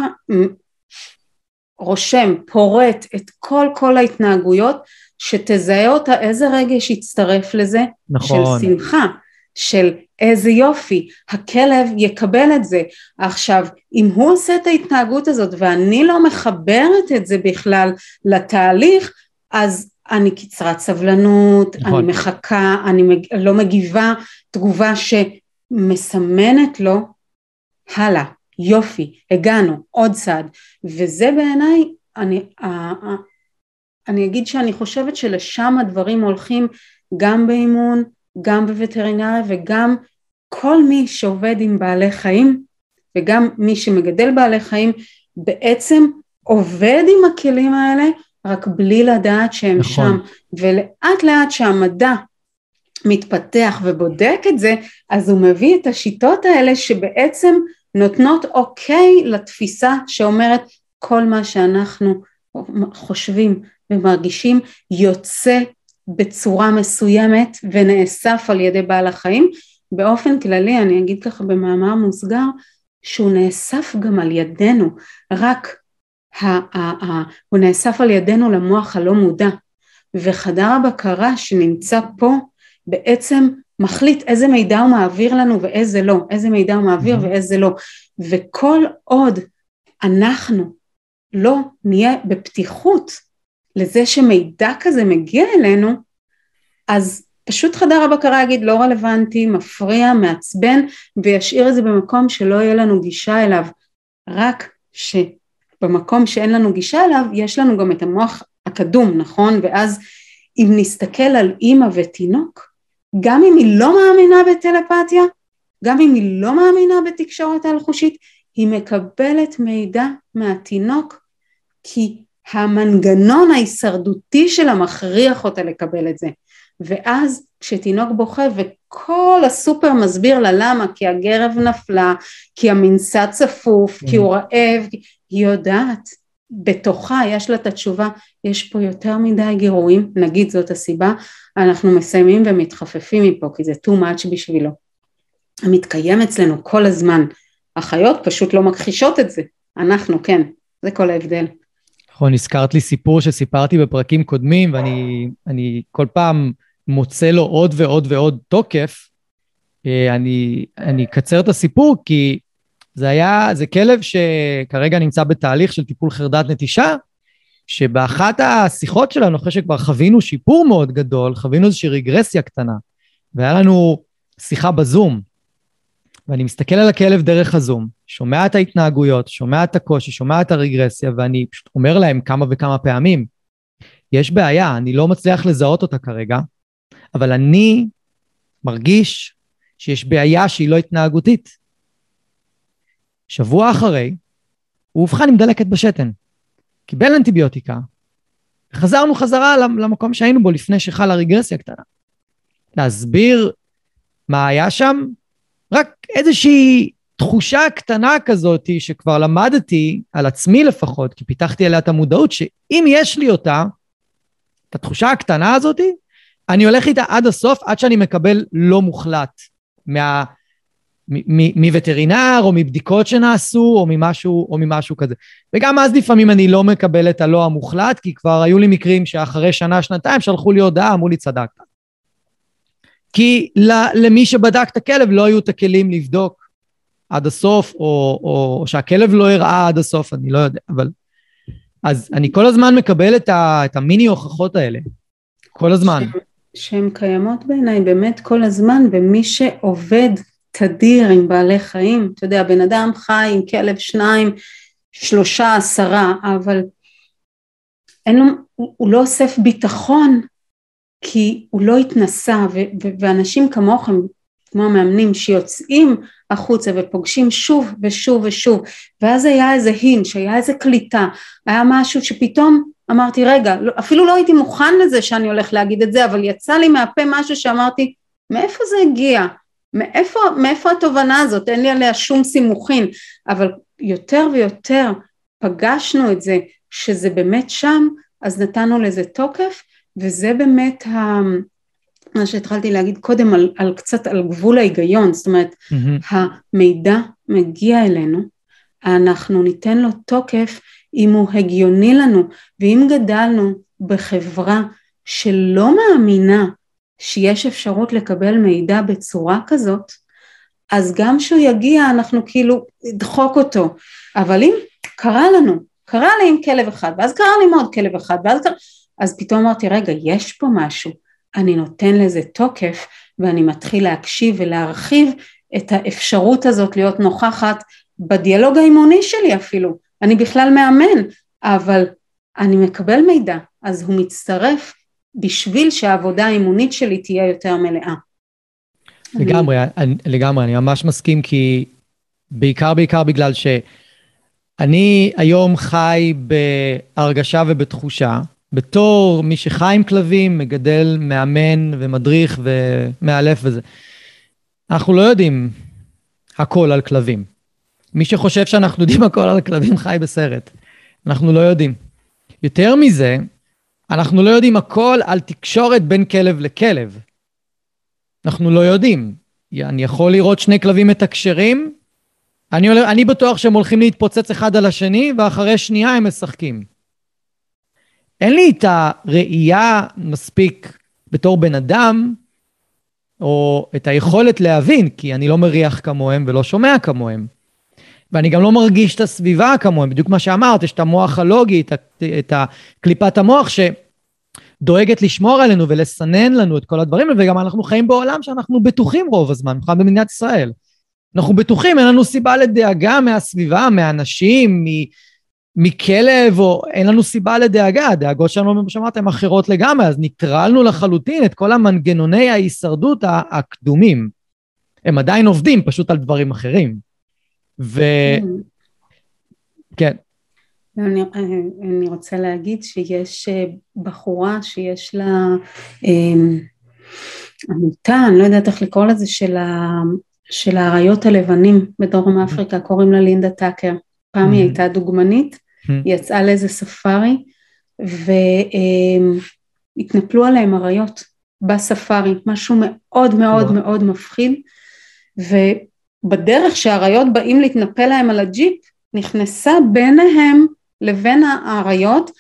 רושם, פורט את כל כל ההתנהגויות, שתזהה אותה איזה רגש יצטרף לזה, נכון. של שמחה, של איזה יופי, הכלב יקבל את זה. עכשיו, אם הוא עושה את ההתנהגות הזאת ואני לא מחברת את זה בכלל לתהליך, אז אני קצרת סבלנות, נכון. אני מחכה, אני מג... לא מגיבה תגובה שמסמנת לו הלאה, יופי, הגענו, עוד צעד, וזה בעיניי, אני, אני אגיד שאני חושבת שלשם הדברים הולכים גם באימון, גם בווטרינריה וגם כל מי שעובד עם בעלי חיים וגם מי שמגדל בעלי חיים בעצם עובד עם הכלים האלה רק בלי לדעת שהם נכון. שם ולאט לאט שהמדע מתפתח ובודק את זה אז הוא מביא את השיטות האלה שבעצם נותנות אוקיי לתפיסה שאומרת כל מה שאנחנו חושבים ומרגישים יוצא בצורה מסוימת ונאסף על ידי בעל החיים באופן כללי אני אגיד ככה במאמר מוסגר שהוא נאסף גם על ידינו רק ה- ה- ה- הוא נאסף על ידינו למוח הלא מודע וחדר הבקרה שנמצא פה בעצם מחליט איזה מידע הוא מעביר לנו ואיזה לא, איזה מידע הוא מעביר mm-hmm. ואיזה לא וכל עוד אנחנו לא נהיה בפתיחות לזה שמידע כזה מגיע אלינו, אז פשוט חדר הבקרה יגיד לא רלוונטי, מפריע, מעצבן, וישאיר את זה במקום שלא יהיה לנו גישה אליו. רק שבמקום שאין לנו גישה אליו, יש לנו גם את המוח הקדום, נכון? ואז אם נסתכל על אימא ותינוק, גם אם היא לא מאמינה בטלפתיה, גם אם היא לא מאמינה בתקשורת האלחושית, היא מקבלת מידע מהתינוק כי המנגנון ההישרדותי שלה מכריח אותה לקבל את זה. ואז כשתינוק בוכה וכל הסופר מסביר לה למה, כי הגרב נפלה, כי המנסה צפוף, כי הוא רעב, היא יודעת, בתוכה יש לה את התשובה, יש פה יותר מדי גירויים, נגיד זאת הסיבה, אנחנו מסיימים ומתחפפים מפה כי זה too much בשבילו. המתקיים אצלנו כל הזמן, החיות פשוט לא מכחישות את זה, אנחנו כן, זה כל ההבדל. נכון, הזכרת לי סיפור שסיפרתי בפרקים קודמים, ואני כל פעם מוצא לו עוד ועוד ועוד תוקף. אה, אני, אני אקצר את הסיפור כי זה היה, זה כלב שכרגע נמצא בתהליך של טיפול חרדת נטישה, שבאחת השיחות שלנו, אחרי שכבר חווינו שיפור מאוד גדול, חווינו איזושהי רגרסיה קטנה, והיה לנו שיחה בזום, ואני מסתכל על הכלב דרך הזום, שומע את ההתנהגויות, שומע את הקושי, שומע את הרגרסיה, ואני פשוט אומר להם כמה וכמה פעמים, יש בעיה, אני לא מצליח לזהות אותה כרגע, אבל אני מרגיש שיש בעיה שהיא לא התנהגותית. שבוע אחרי, הוא אובחן עם דלקת בשתן. קיבל אנטיביוטיקה, וחזרנו חזרה למקום שהיינו בו לפני שחלה רגרסיה קטנה. להסביר מה היה שם, רק איזושהי תחושה קטנה כזאת שכבר למדתי על עצמי לפחות, כי פיתחתי עליה את המודעות, שאם יש לי אותה, את התחושה הקטנה הזאת, אני הולך איתה עד הסוף, עד שאני מקבל לא מוחלט מה... מווטרינר או מבדיקות שנעשו או ממשהו, או ממשהו כזה. וגם אז לפעמים אני לא מקבל את הלא המוחלט, כי כבר היו לי מקרים שאחרי שנה, שנתיים שלחו לי הודעה, אמרו לי צדקת. כי למי שבדק את הכלב לא היו את הכלים לבדוק עד הסוף, או, או שהכלב לא הראה עד הסוף, אני לא יודע, אבל... אז אני כל הזמן מקבל את, ה, את המיני הוכחות האלה, כל הזמן. שהן קיימות בעיניי באמת כל הזמן, ומי שעובד תדיר עם בעלי חיים, אתה יודע, בן אדם חי עם כלב שניים, שלושה, עשרה, אבל אין לו, הוא, הוא לא אוסף ביטחון כי הוא לא התנסה, ו- ו- ואנשים כמוכם, כמו המאמנים, שיוצאים החוצה ופוגשים שוב ושוב ושוב, ואז היה איזה הינץ', היה איזה קליטה, היה משהו שפתאום אמרתי, רגע, לא, אפילו לא הייתי מוכן לזה שאני הולך להגיד את זה, אבל יצא לי מהפה משהו שאמרתי, מאיפה זה הגיע? מאיפה, מאיפה התובנה הזאת? אין לי עליה שום סימוכין, אבל יותר ויותר פגשנו את זה, שזה באמת שם, אז נתנו לזה תוקף, וזה באמת ה... מה שהתחלתי להגיד קודם על, על קצת על גבול ההיגיון, זאת אומרת mm-hmm. המידע מגיע אלינו, אנחנו ניתן לו תוקף אם הוא הגיוני לנו, ואם גדלנו בחברה שלא מאמינה שיש אפשרות לקבל מידע בצורה כזאת, אז גם כשהוא יגיע אנחנו כאילו נדחוק אותו, אבל אם קרה לנו, קרה לי עם כלב אחד, ואז קרה לי עם עוד כלב אחד, ואז קרה... אז פתאום אמרתי, רגע, יש פה משהו, אני נותן לזה תוקף, ואני מתחיל להקשיב ולהרחיב את האפשרות הזאת להיות נוכחת בדיאלוג האימוני שלי אפילו. אני בכלל מאמן, אבל אני מקבל מידע, אז הוא מצטרף בשביל שהעבודה האימונית שלי תהיה יותר מלאה. לגמרי, אני... לגמרי, אני ממש מסכים, כי בעיקר בעיקר בגלל שאני היום חי בהרגשה ובתחושה בתור מי שחי עם כלבים, מגדל, מאמן ומדריך ומאלף וזה. אנחנו לא יודעים הכל על כלבים. מי שחושב שאנחנו יודעים הכל על כלבים חי בסרט. אנחנו לא יודעים. יותר מזה, אנחנו לא יודעים הכל על תקשורת בין כלב לכלב. אנחנו לא יודעים. אני יכול לראות שני כלבים מתקשרים, אני, אני בטוח שהם הולכים להתפוצץ אחד על השני, ואחרי שנייה הם משחקים. אין לי את הראייה מספיק בתור בן אדם, או את היכולת להבין, כי אני לא מריח כמוהם ולא שומע כמוהם. ואני גם לא מרגיש את הסביבה כמוהם, בדיוק מה שאמרת, יש את המוח הלוגי, את, את קליפת המוח שדואגת לשמור עלינו ולסנן לנו את כל הדברים, וגם אנחנו חיים בעולם שאנחנו בטוחים רוב הזמן, במיוחד במדינת ישראל. אנחנו בטוחים, אין לנו סיבה לדאגה מהסביבה, מהאנשים, מכלב, או אין לנו סיבה לדאגה, הדאגות שלנו, כמו שאמרת, הן אחרות לגמרי, אז ניטרלנו לחלוטין את כל המנגנוני ההישרדות הקדומים. הם עדיין עובדים, פשוט על דברים אחרים. ו... כן. אני, אני רוצה להגיד שיש אה, בחורה שיש לה אה, עמותה, אני לא יודעת איך לקרוא לזה, של, ה, של האריות הלבנים בדרום אפריקה, קוראים לה לינדה טאקר. פעם היא הייתה דוגמנית. היא יצאה לאיזה ספארי, והתנפלו עליהם אריות בספארי, משהו מאוד מאוד מאוד מפחיד, ובדרך שהאריות באים להתנפל להם על הג'יפ, נכנסה ביניהם לבין האריות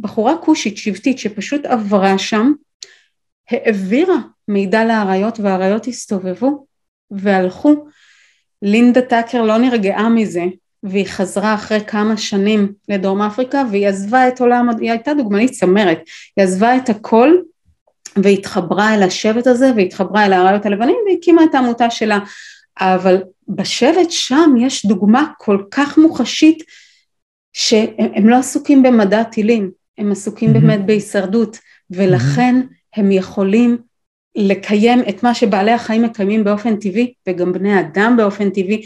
בחורה כושית שבטית שפשוט עברה שם, העבירה מידע לאריות והאריות הסתובבו והלכו. לינדה טאקר לא נרגעה מזה והיא חזרה אחרי כמה שנים לדרום אפריקה והיא עזבה את עולם, היא הייתה דוגמנית צמרת, היא עזבה את הכל והתחברה אל השבט הזה והתחברה אל האריות הלבנים והקימה את העמותה שלה אבל בשבט שם יש דוגמה כל כך מוחשית שהם לא עסוקים במדע טילים, הם עסוקים mm-hmm. באמת בהישרדות ולכן mm-hmm. הם יכולים לקיים את מה שבעלי החיים מקיימים באופן טבעי וגם בני אדם באופן טבעי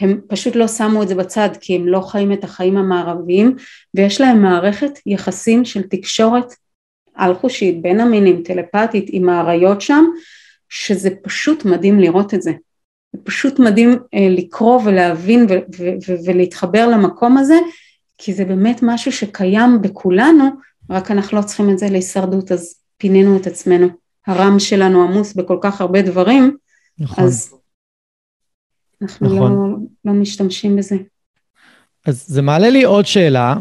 הם פשוט לא שמו את זה בצד כי הם לא חיים את החיים המערביים ויש להם מערכת יחסים של תקשורת על חושית בין המינים טלפתית עם האריות שם שזה פשוט מדהים לראות את זה זה פשוט מדהים אה, לקרוא ולהבין ולהתחבר למקום הזה כי זה באמת משהו שקיים בכולנו רק אנחנו לא צריכים את זה להישרדות אז פינינו את עצמנו הרם שלנו עמוס בכל כך הרבה דברים, נכון. אז אנחנו לא- נכון. לא, לא משתמשים בזה. אז זה מעלה לי עוד שאלה,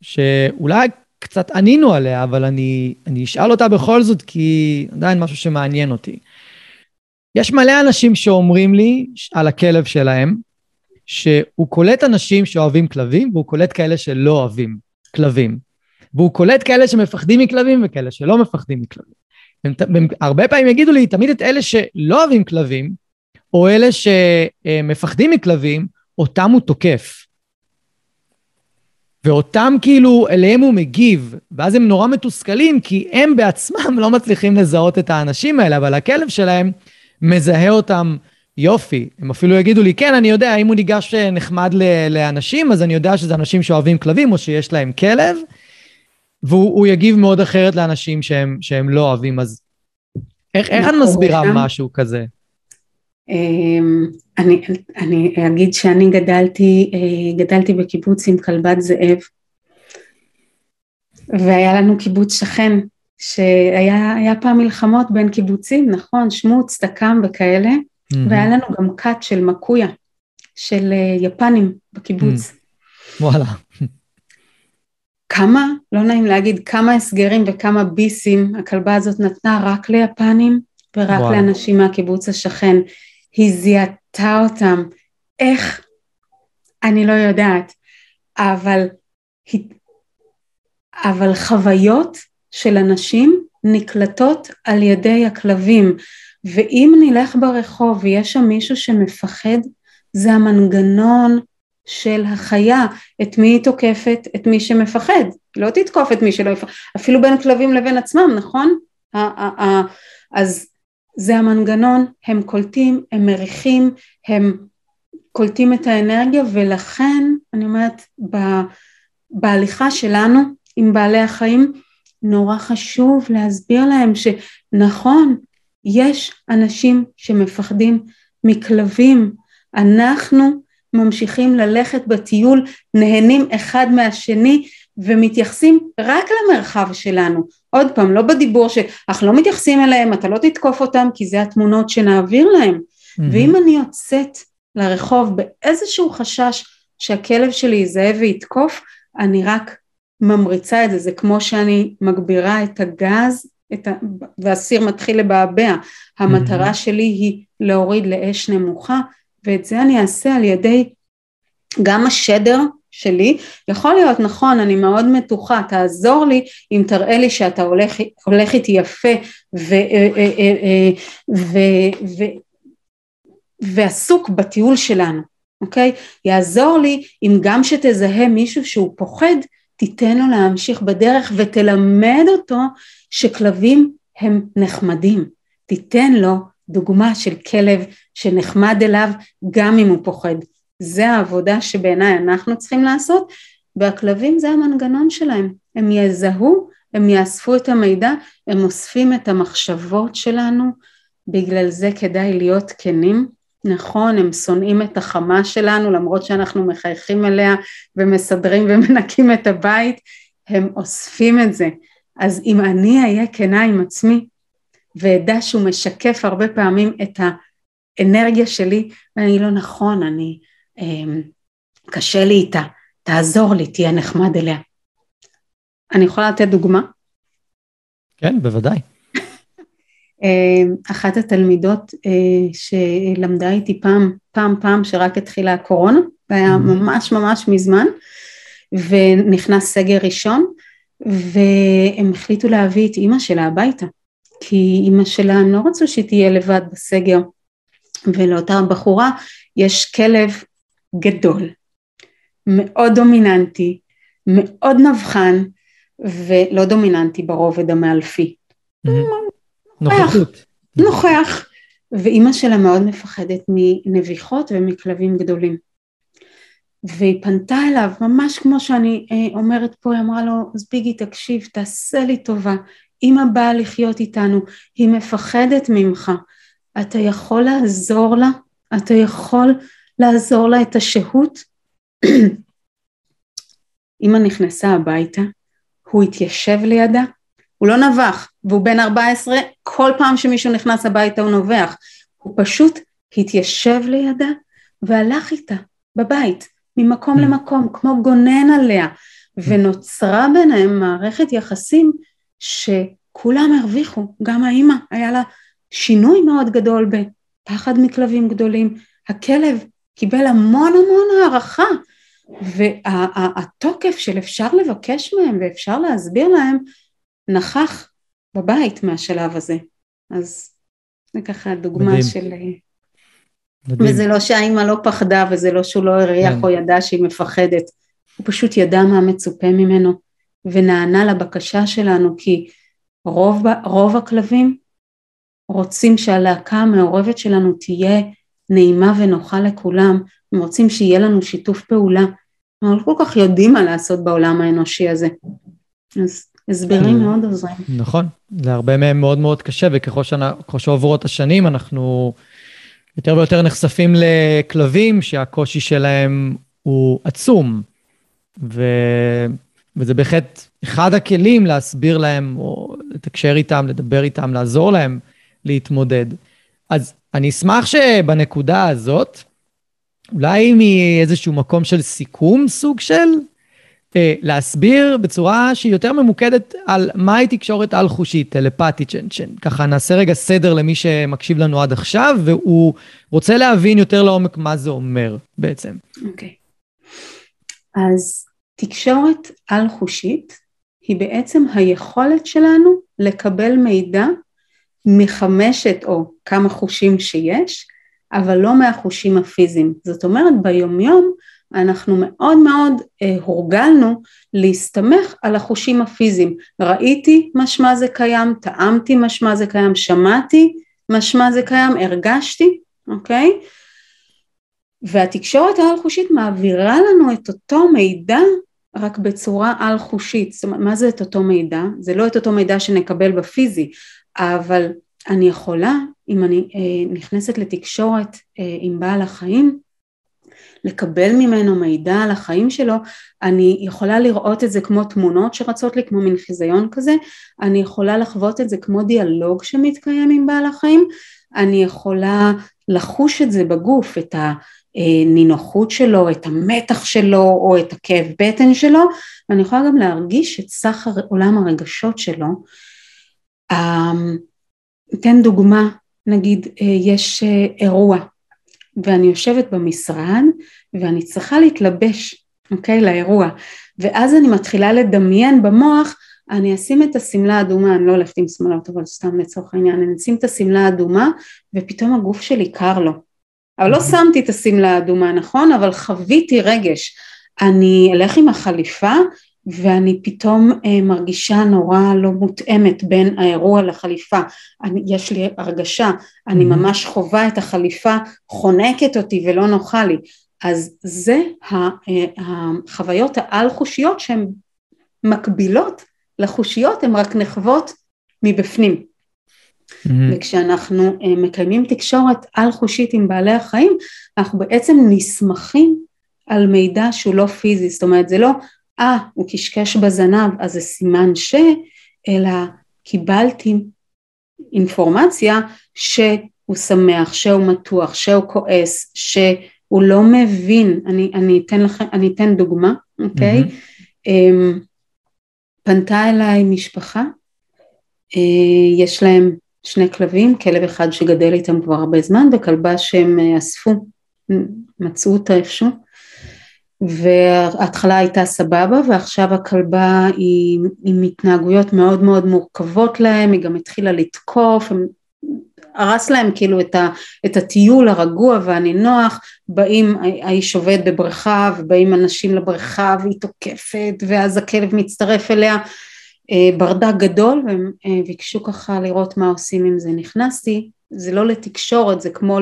שאולי קצת ענינו עליה, אבל אני, אני אשאל אותה בכל זאת, כי עדיין משהו שמעניין אותי. יש מלא אנשים שאומרים לי על הכלב שלהם, שהוא קולט אנשים שאוהבים כלבים, והוא קולט כאלה שלא אוהבים כלבים. והוא קולט כאלה שמפחדים מכלבים וכאלה שלא מפחדים מכלבים. הם, הרבה פעמים יגידו לי, תמיד את אלה שלא אוהבים כלבים, או אלה שמפחדים מכלבים, אותם הוא תוקף. ואותם כאילו, אליהם הוא מגיב, ואז הם נורא מתוסכלים, כי הם בעצמם לא מצליחים לזהות את האנשים האלה, אבל הכלב שלהם מזהה אותם יופי. הם אפילו יגידו לי, כן, אני יודע, אם הוא ניגש נחמד לאנשים, אז אני יודע שזה אנשים שאוהבים כלבים, או שיש להם כלב, והוא יגיב מאוד אחרת לאנשים שהם, שהם לא אוהבים, אז איך, איך את מסבירה שם? משהו כזה? אמ, אני, אני אגיד שאני גדלתי, אה, גדלתי בקיבוץ עם כלבת זאב, והיה לנו קיבוץ שכן, שהיה פעם מלחמות בין קיבוצים, נכון, שמוץ, תק"ם וכאלה, mm-hmm. והיה לנו גם כת של מקויה, של אה, יפנים בקיבוץ. Mm-hmm. וואלה. כמה, לא נעים להגיד, כמה הסגרים וכמה ביסים הכלבה הזאת נתנה רק ליפנים ורק וואו. לאנשים מהקיבוץ השכן. היא זיהתה אותם. איך? אני לא יודעת. אבל, אבל חוויות של אנשים נקלטות על ידי הכלבים. ואם נלך ברחוב ויש שם מישהו שמפחד, זה המנגנון של החיה, את מי היא תוקפת, את מי שמפחד, לא תתקוף את מי שלא יפחד, אפילו בין כלבים לבין עצמם, נכון? אז זה המנגנון, הם קולטים, הם מריחים, הם קולטים את האנרגיה ולכן אני אומרת בהליכה שלנו עם בעלי החיים נורא חשוב להסביר להם שנכון יש אנשים שמפחדים מכלבים אנחנו ממשיכים ללכת בטיול, נהנים אחד מהשני ומתייחסים רק למרחב שלנו. עוד פעם, לא בדיבור שאנחנו לא מתייחסים אליהם, אתה לא תתקוף אותם כי זה התמונות שנעביר להם. Mm-hmm. ואם אני יוצאת לרחוב באיזשהו חשש שהכלב שלי יזהה ויתקוף, אני רק ממריצה את זה, זה כמו שאני מגבירה את הגז את ה... והסיר מתחיל לבעבע. המטרה mm-hmm. שלי היא להוריד לאש נמוכה ואת זה אני אעשה על ידי גם השדר שלי, יכול להיות נכון אני מאוד מתוחה תעזור לי אם תראה לי שאתה הולך, הולך איתי יפה ו, אה, אה, אה, ו, ו, ועסוק בטיול שלנו אוקיי יעזור לי אם גם שתזהה מישהו שהוא פוחד תיתן לו להמשיך בדרך ותלמד אותו שכלבים הם נחמדים תיתן לו דוגמה של כלב שנחמד אליו גם אם הוא פוחד. זה העבודה שבעיניי אנחנו צריכים לעשות, והכלבים זה המנגנון שלהם. הם יזהו, הם יאספו את המידע, הם אוספים את המחשבות שלנו, בגלל זה כדאי להיות כנים. נכון, הם שונאים את החמה שלנו למרות שאנחנו מחייכים אליה ומסדרים ומנקים את הבית, הם אוספים את זה. אז אם אני אהיה כנה עם עצמי ואדע שהוא משקף הרבה פעמים את האנרגיה שלי, ואני לא נכון, אני, אה, קשה לי איתה, תעזור לי, תהיה נחמד אליה. אני יכולה לתת דוגמה? כן, בוודאי. אה, אחת התלמידות אה, שלמדה איתי פעם, פעם, פעם, שרק התחילה הקורונה, זה היה ממש ממש מזמן, ונכנס סגר ראשון, והם החליטו להביא את אימא שלה הביתה, כי אימא שלה, הם לא רצו שהיא תהיה לבד בסגר, ולאותה בחורה יש כלב גדול, מאוד דומיננטי, מאוד נבחן, ולא דומיננטי ברובד המאלפי. נוכחות. נוכח. ואימא שלה מאוד מפחדת מנביחות ומכלבים גדולים. והיא פנתה אליו, ממש כמו שאני אה, אומרת פה, היא אמרה לו, אז ביגי תקשיב, תעשה לי טובה, אמא באה לחיות איתנו, היא מפחדת ממך, אתה יכול לעזור לה? אתה יכול לעזור לה את השהות? אמא נכנסה הביתה, הוא התיישב לידה, הוא לא נבח, והוא בן 14, כל פעם שמישהו נכנס הביתה הוא נובח, הוא פשוט התיישב לידה והלך איתה בבית, ממקום mm. למקום, כמו גונן עליה, ונוצרה ביניהם מערכת יחסים שכולם הרוויחו, גם האימא היה לה שינוי מאוד גדול בפחד מכלבים גדולים, הכלב קיבל המון המון הערכה והתוקף של אפשר לבקש מהם ואפשר להסביר להם נכח בבית מהשלב הזה. אז זה ככה דוגמה מדהים. של... מדהים. וזה לא שהאימא לא פחדה וזה לא שהוא לא הריח כן. או ידע שהיא מפחדת, הוא פשוט ידע מה מצופה ממנו ונענה לבקשה שלנו כי רוב, רוב הכלבים רוצים שהלהקה המעורבת שלנו תהיה נעימה ונוחה לכולם, הם רוצים שיהיה לנו שיתוף פעולה, אנחנו לא כל כך יודעים מה לעשות בעולם האנושי הזה. אז הסברים כן. מאוד עוזרים. נכון, להרבה מהם מאוד מאוד קשה, וככל שעוברות השנים אנחנו יותר ויותר נחשפים לכלבים שהקושי שלהם הוא עצום, ו... וזה בהחלט אחד הכלים להסביר להם, או לתקשר איתם, לדבר איתם, לעזור להם להתמודד. אז אני אשמח שבנקודה הזאת, אולי מאיזשהו מקום של סיכום סוג של, להסביר בצורה שהיא יותר ממוקדת על מהי תקשורת על-חושית, טלפתית, שככה נעשה רגע סדר למי שמקשיב לנו עד עכשיו, והוא רוצה להבין יותר לעומק מה זה אומר בעצם. אוקיי. Okay. אז תקשורת על-חושית היא בעצם היכולת שלנו לקבל מידע מחמשת או כמה חושים שיש, אבל לא מהחושים הפיזיים. זאת אומרת ביומיום אנחנו מאוד מאוד אה, הורגלנו להסתמך על החושים הפיזיים. ראיתי משמע זה קיים, טעמתי משמע זה קיים, שמעתי משמע זה קיים, הרגשתי, אוקיי? והתקשורת העל-חושית מעבירה לנו את אותו מידע רק בצורה על-חושית. זאת אומרת, מה זה את אותו מידע? זה לא את אותו מידע שנקבל בפיזי, אבל אני יכולה, אם אני אה, נכנסת לתקשורת אה, עם בעל החיים, לקבל ממנו מידע על החיים שלו, אני יכולה לראות את זה כמו תמונות שרצות לי, כמו מין חיזיון כזה, אני יכולה לחוות את זה כמו דיאלוג שמתקיים עם בעל החיים, אני יכולה לחוש את זה בגוף, את הנינוחות שלו, את המתח שלו או את הכאב בטן שלו, ואני יכולה גם להרגיש את סך עולם הרגשות שלו. אמ, אתן דוגמה, נגיד אה, יש אה, אירוע ואני יושבת במשרד ואני צריכה להתלבש, אוקיי, לאירוע, ואז אני מתחילה לדמיין במוח, אני אשים את השמלה האדומה, אני לא הולכת עם שמאלות, אבל סתם לצורך העניין, אני אשים את השמלה האדומה ופתאום הגוף שלי קר לו. אבל לא שמתי את השמלה האדומה, נכון? אבל חוויתי רגש. אני אלך עם החליפה ואני פתאום אה, מרגישה נורא לא מותאמת בין האירוע לחליפה, אני, יש לי הרגשה, אני ממש חווה את החליפה, חונקת אותי ולא נוחה לי, אז זה אה, החוויות העל-חושיות שהן מקבילות לחושיות, הן רק נחוות מבפנים. Mm-hmm. וכשאנחנו אה, מקיימים תקשורת על חושית עם בעלי החיים, אנחנו בעצם נסמכים על מידע שהוא לא פיזי, זאת אומרת זה לא, אה, הוא קשקש בזנב אז זה סימן ש, אלא קיבלתי אינפורמציה שהוא שמח, שהוא מתוח, שהוא כועס, שהוא לא מבין, אני, אני אתן לכם, אני אתן דוגמה, אוקיי? Mm-hmm. פנתה אליי משפחה, אה, יש להם שני כלבים, כלב אחד שגדל איתם כבר הרבה זמן וכלבה שהם אה, אספו, מצאו אותה איפשהו וההתחלה הייתה סבבה ועכשיו הכלבה היא עם התנהגויות מאוד מאוד מורכבות להם, היא גם התחילה לתקוף, הם, הרס להם כאילו את, ה, את הטיול הרגוע והנינוח, באים, האיש עובד בבריכה ובאים אנשים לבריכה והיא תוקפת ואז הכלב מצטרף אליה, אה, ברדק גדול והם אה, ביקשו ככה לראות מה עושים עם זה, נכנסתי זה לא לתקשורת, זה כמו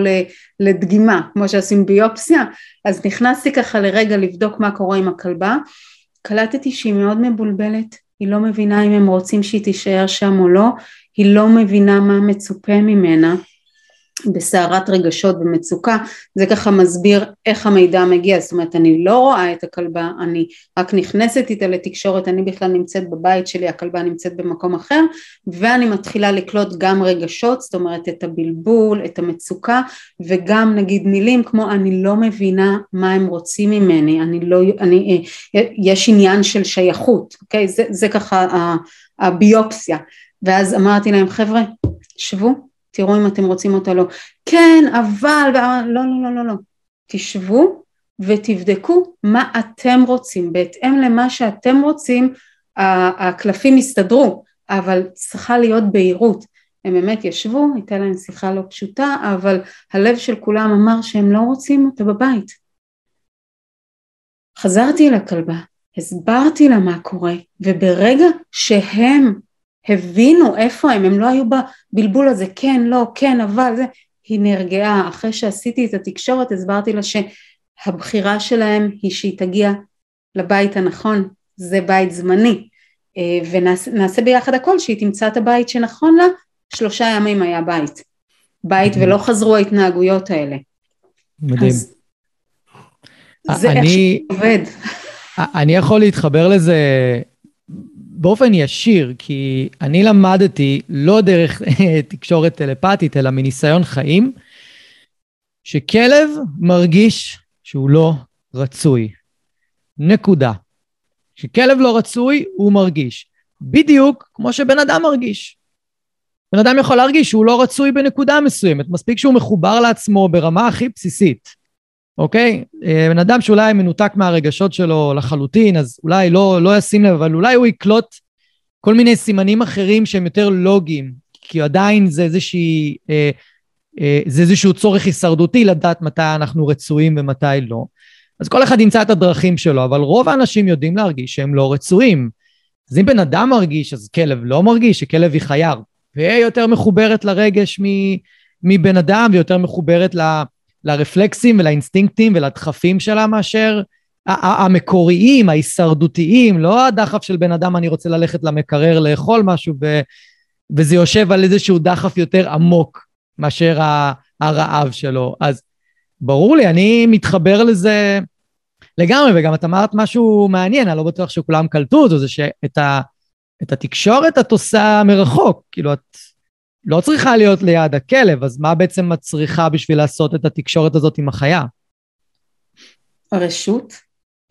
לדגימה, כמו שעושים ביופסיה, אז נכנסתי ככה לרגע לבדוק מה קורה עם הכלבה, קלטתי שהיא מאוד מבולבלת, היא לא מבינה אם הם רוצים שהיא תישאר שם או לא, היא לא מבינה מה מצופה ממנה, בסערת רגשות ומצוקה, זה ככה מסביר איך המידע מגיע, זאת אומרת אני לא רואה את הכלבה, אני רק נכנסת איתה לתקשורת, אני בכלל נמצאת בבית שלי, הכלבה נמצאת במקום אחר, ואני מתחילה לקלוט גם רגשות, זאת אומרת את הבלבול, את המצוקה, וגם נגיד מילים כמו אני לא מבינה מה הם רוצים ממני, אני לא, אני, אה, יש עניין של שייכות, אוקיי? זה, זה ככה הביופסיה, ואז אמרתי להם חבר'ה, שבו תראו אם אתם רוצים אותה לא. כן, אבל, לא, לא, לא, לא, לא. תשבו ותבדקו מה אתם רוצים. בהתאם למה שאתם רוצים, הקלפים יסתדרו, אבל צריכה להיות בהירות. הם באמת ישבו, הייתה להם שיחה לא פשוטה, אבל הלב של כולם אמר שהם לא רוצים אותה בבית. חזרתי לכלבה, הסברתי לה מה קורה, וברגע שהם הבינו איפה הם, הם לא היו בבלבול הזה, כן, לא, כן, אבל זה, היא נרגעה, אחרי שעשיתי את התקשורת הסברתי לה שהבחירה שלהם היא שהיא תגיע לבית הנכון, זה בית זמני, אה, ונעשה ביחד הכל שהיא תמצא את הבית שנכון לה, שלושה ימים היה בית, בית ולא חזרו ההתנהגויות האלה. מדהים. אז זה אני, איך שעובד. אני יכול להתחבר לזה באופן ישיר, כי אני למדתי, לא דרך תקשורת טלפתית, אלא מניסיון חיים, שכלב מרגיש שהוא לא רצוי. נקודה. כשכלב לא רצוי, הוא מרגיש. בדיוק כמו שבן אדם מרגיש. בן אדם יכול להרגיש שהוא לא רצוי בנקודה מסוימת, מספיק שהוא מחובר לעצמו ברמה הכי בסיסית. אוקיי? אה, בן אדם שאולי מנותק מהרגשות שלו לחלוטין, אז אולי לא, לא ישים לב, אבל אולי הוא יקלוט כל מיני סימנים אחרים שהם יותר לוגיים, כי עדיין זה איזושהי, אה, אה, זה איזשהו צורך הישרדותי לדעת מתי אנחנו רצויים ומתי לא. אז כל אחד ימצא את הדרכים שלו, אבל רוב האנשים יודעים להרגיש שהם לא רצויים. אז אם בן אדם מרגיש, אז כלב לא מרגיש, שכלב היא חיה הרבה יותר מחוברת לרגש מבן אדם ויותר מחוברת ל... לרפלקסים ולאינסטינקטים ולדחפים שלה מאשר המקוריים, ההישרדותיים, לא הדחף של בן אדם, אני רוצה ללכת למקרר לאכול משהו, ו, וזה יושב על איזשהו דחף יותר עמוק מאשר הרעב שלו. אז ברור לי, אני מתחבר לזה לגמרי, וגם את אמרת משהו מעניין, אני לא בטוח שכולם קלטו אותו, זה שאת ה, התקשורת את עושה מרחוק, כאילו את לא צריכה להיות ליד הכלב, אז מה בעצם את צריכה בשביל לעשות את התקשורת הזאת עם החיה? רשות,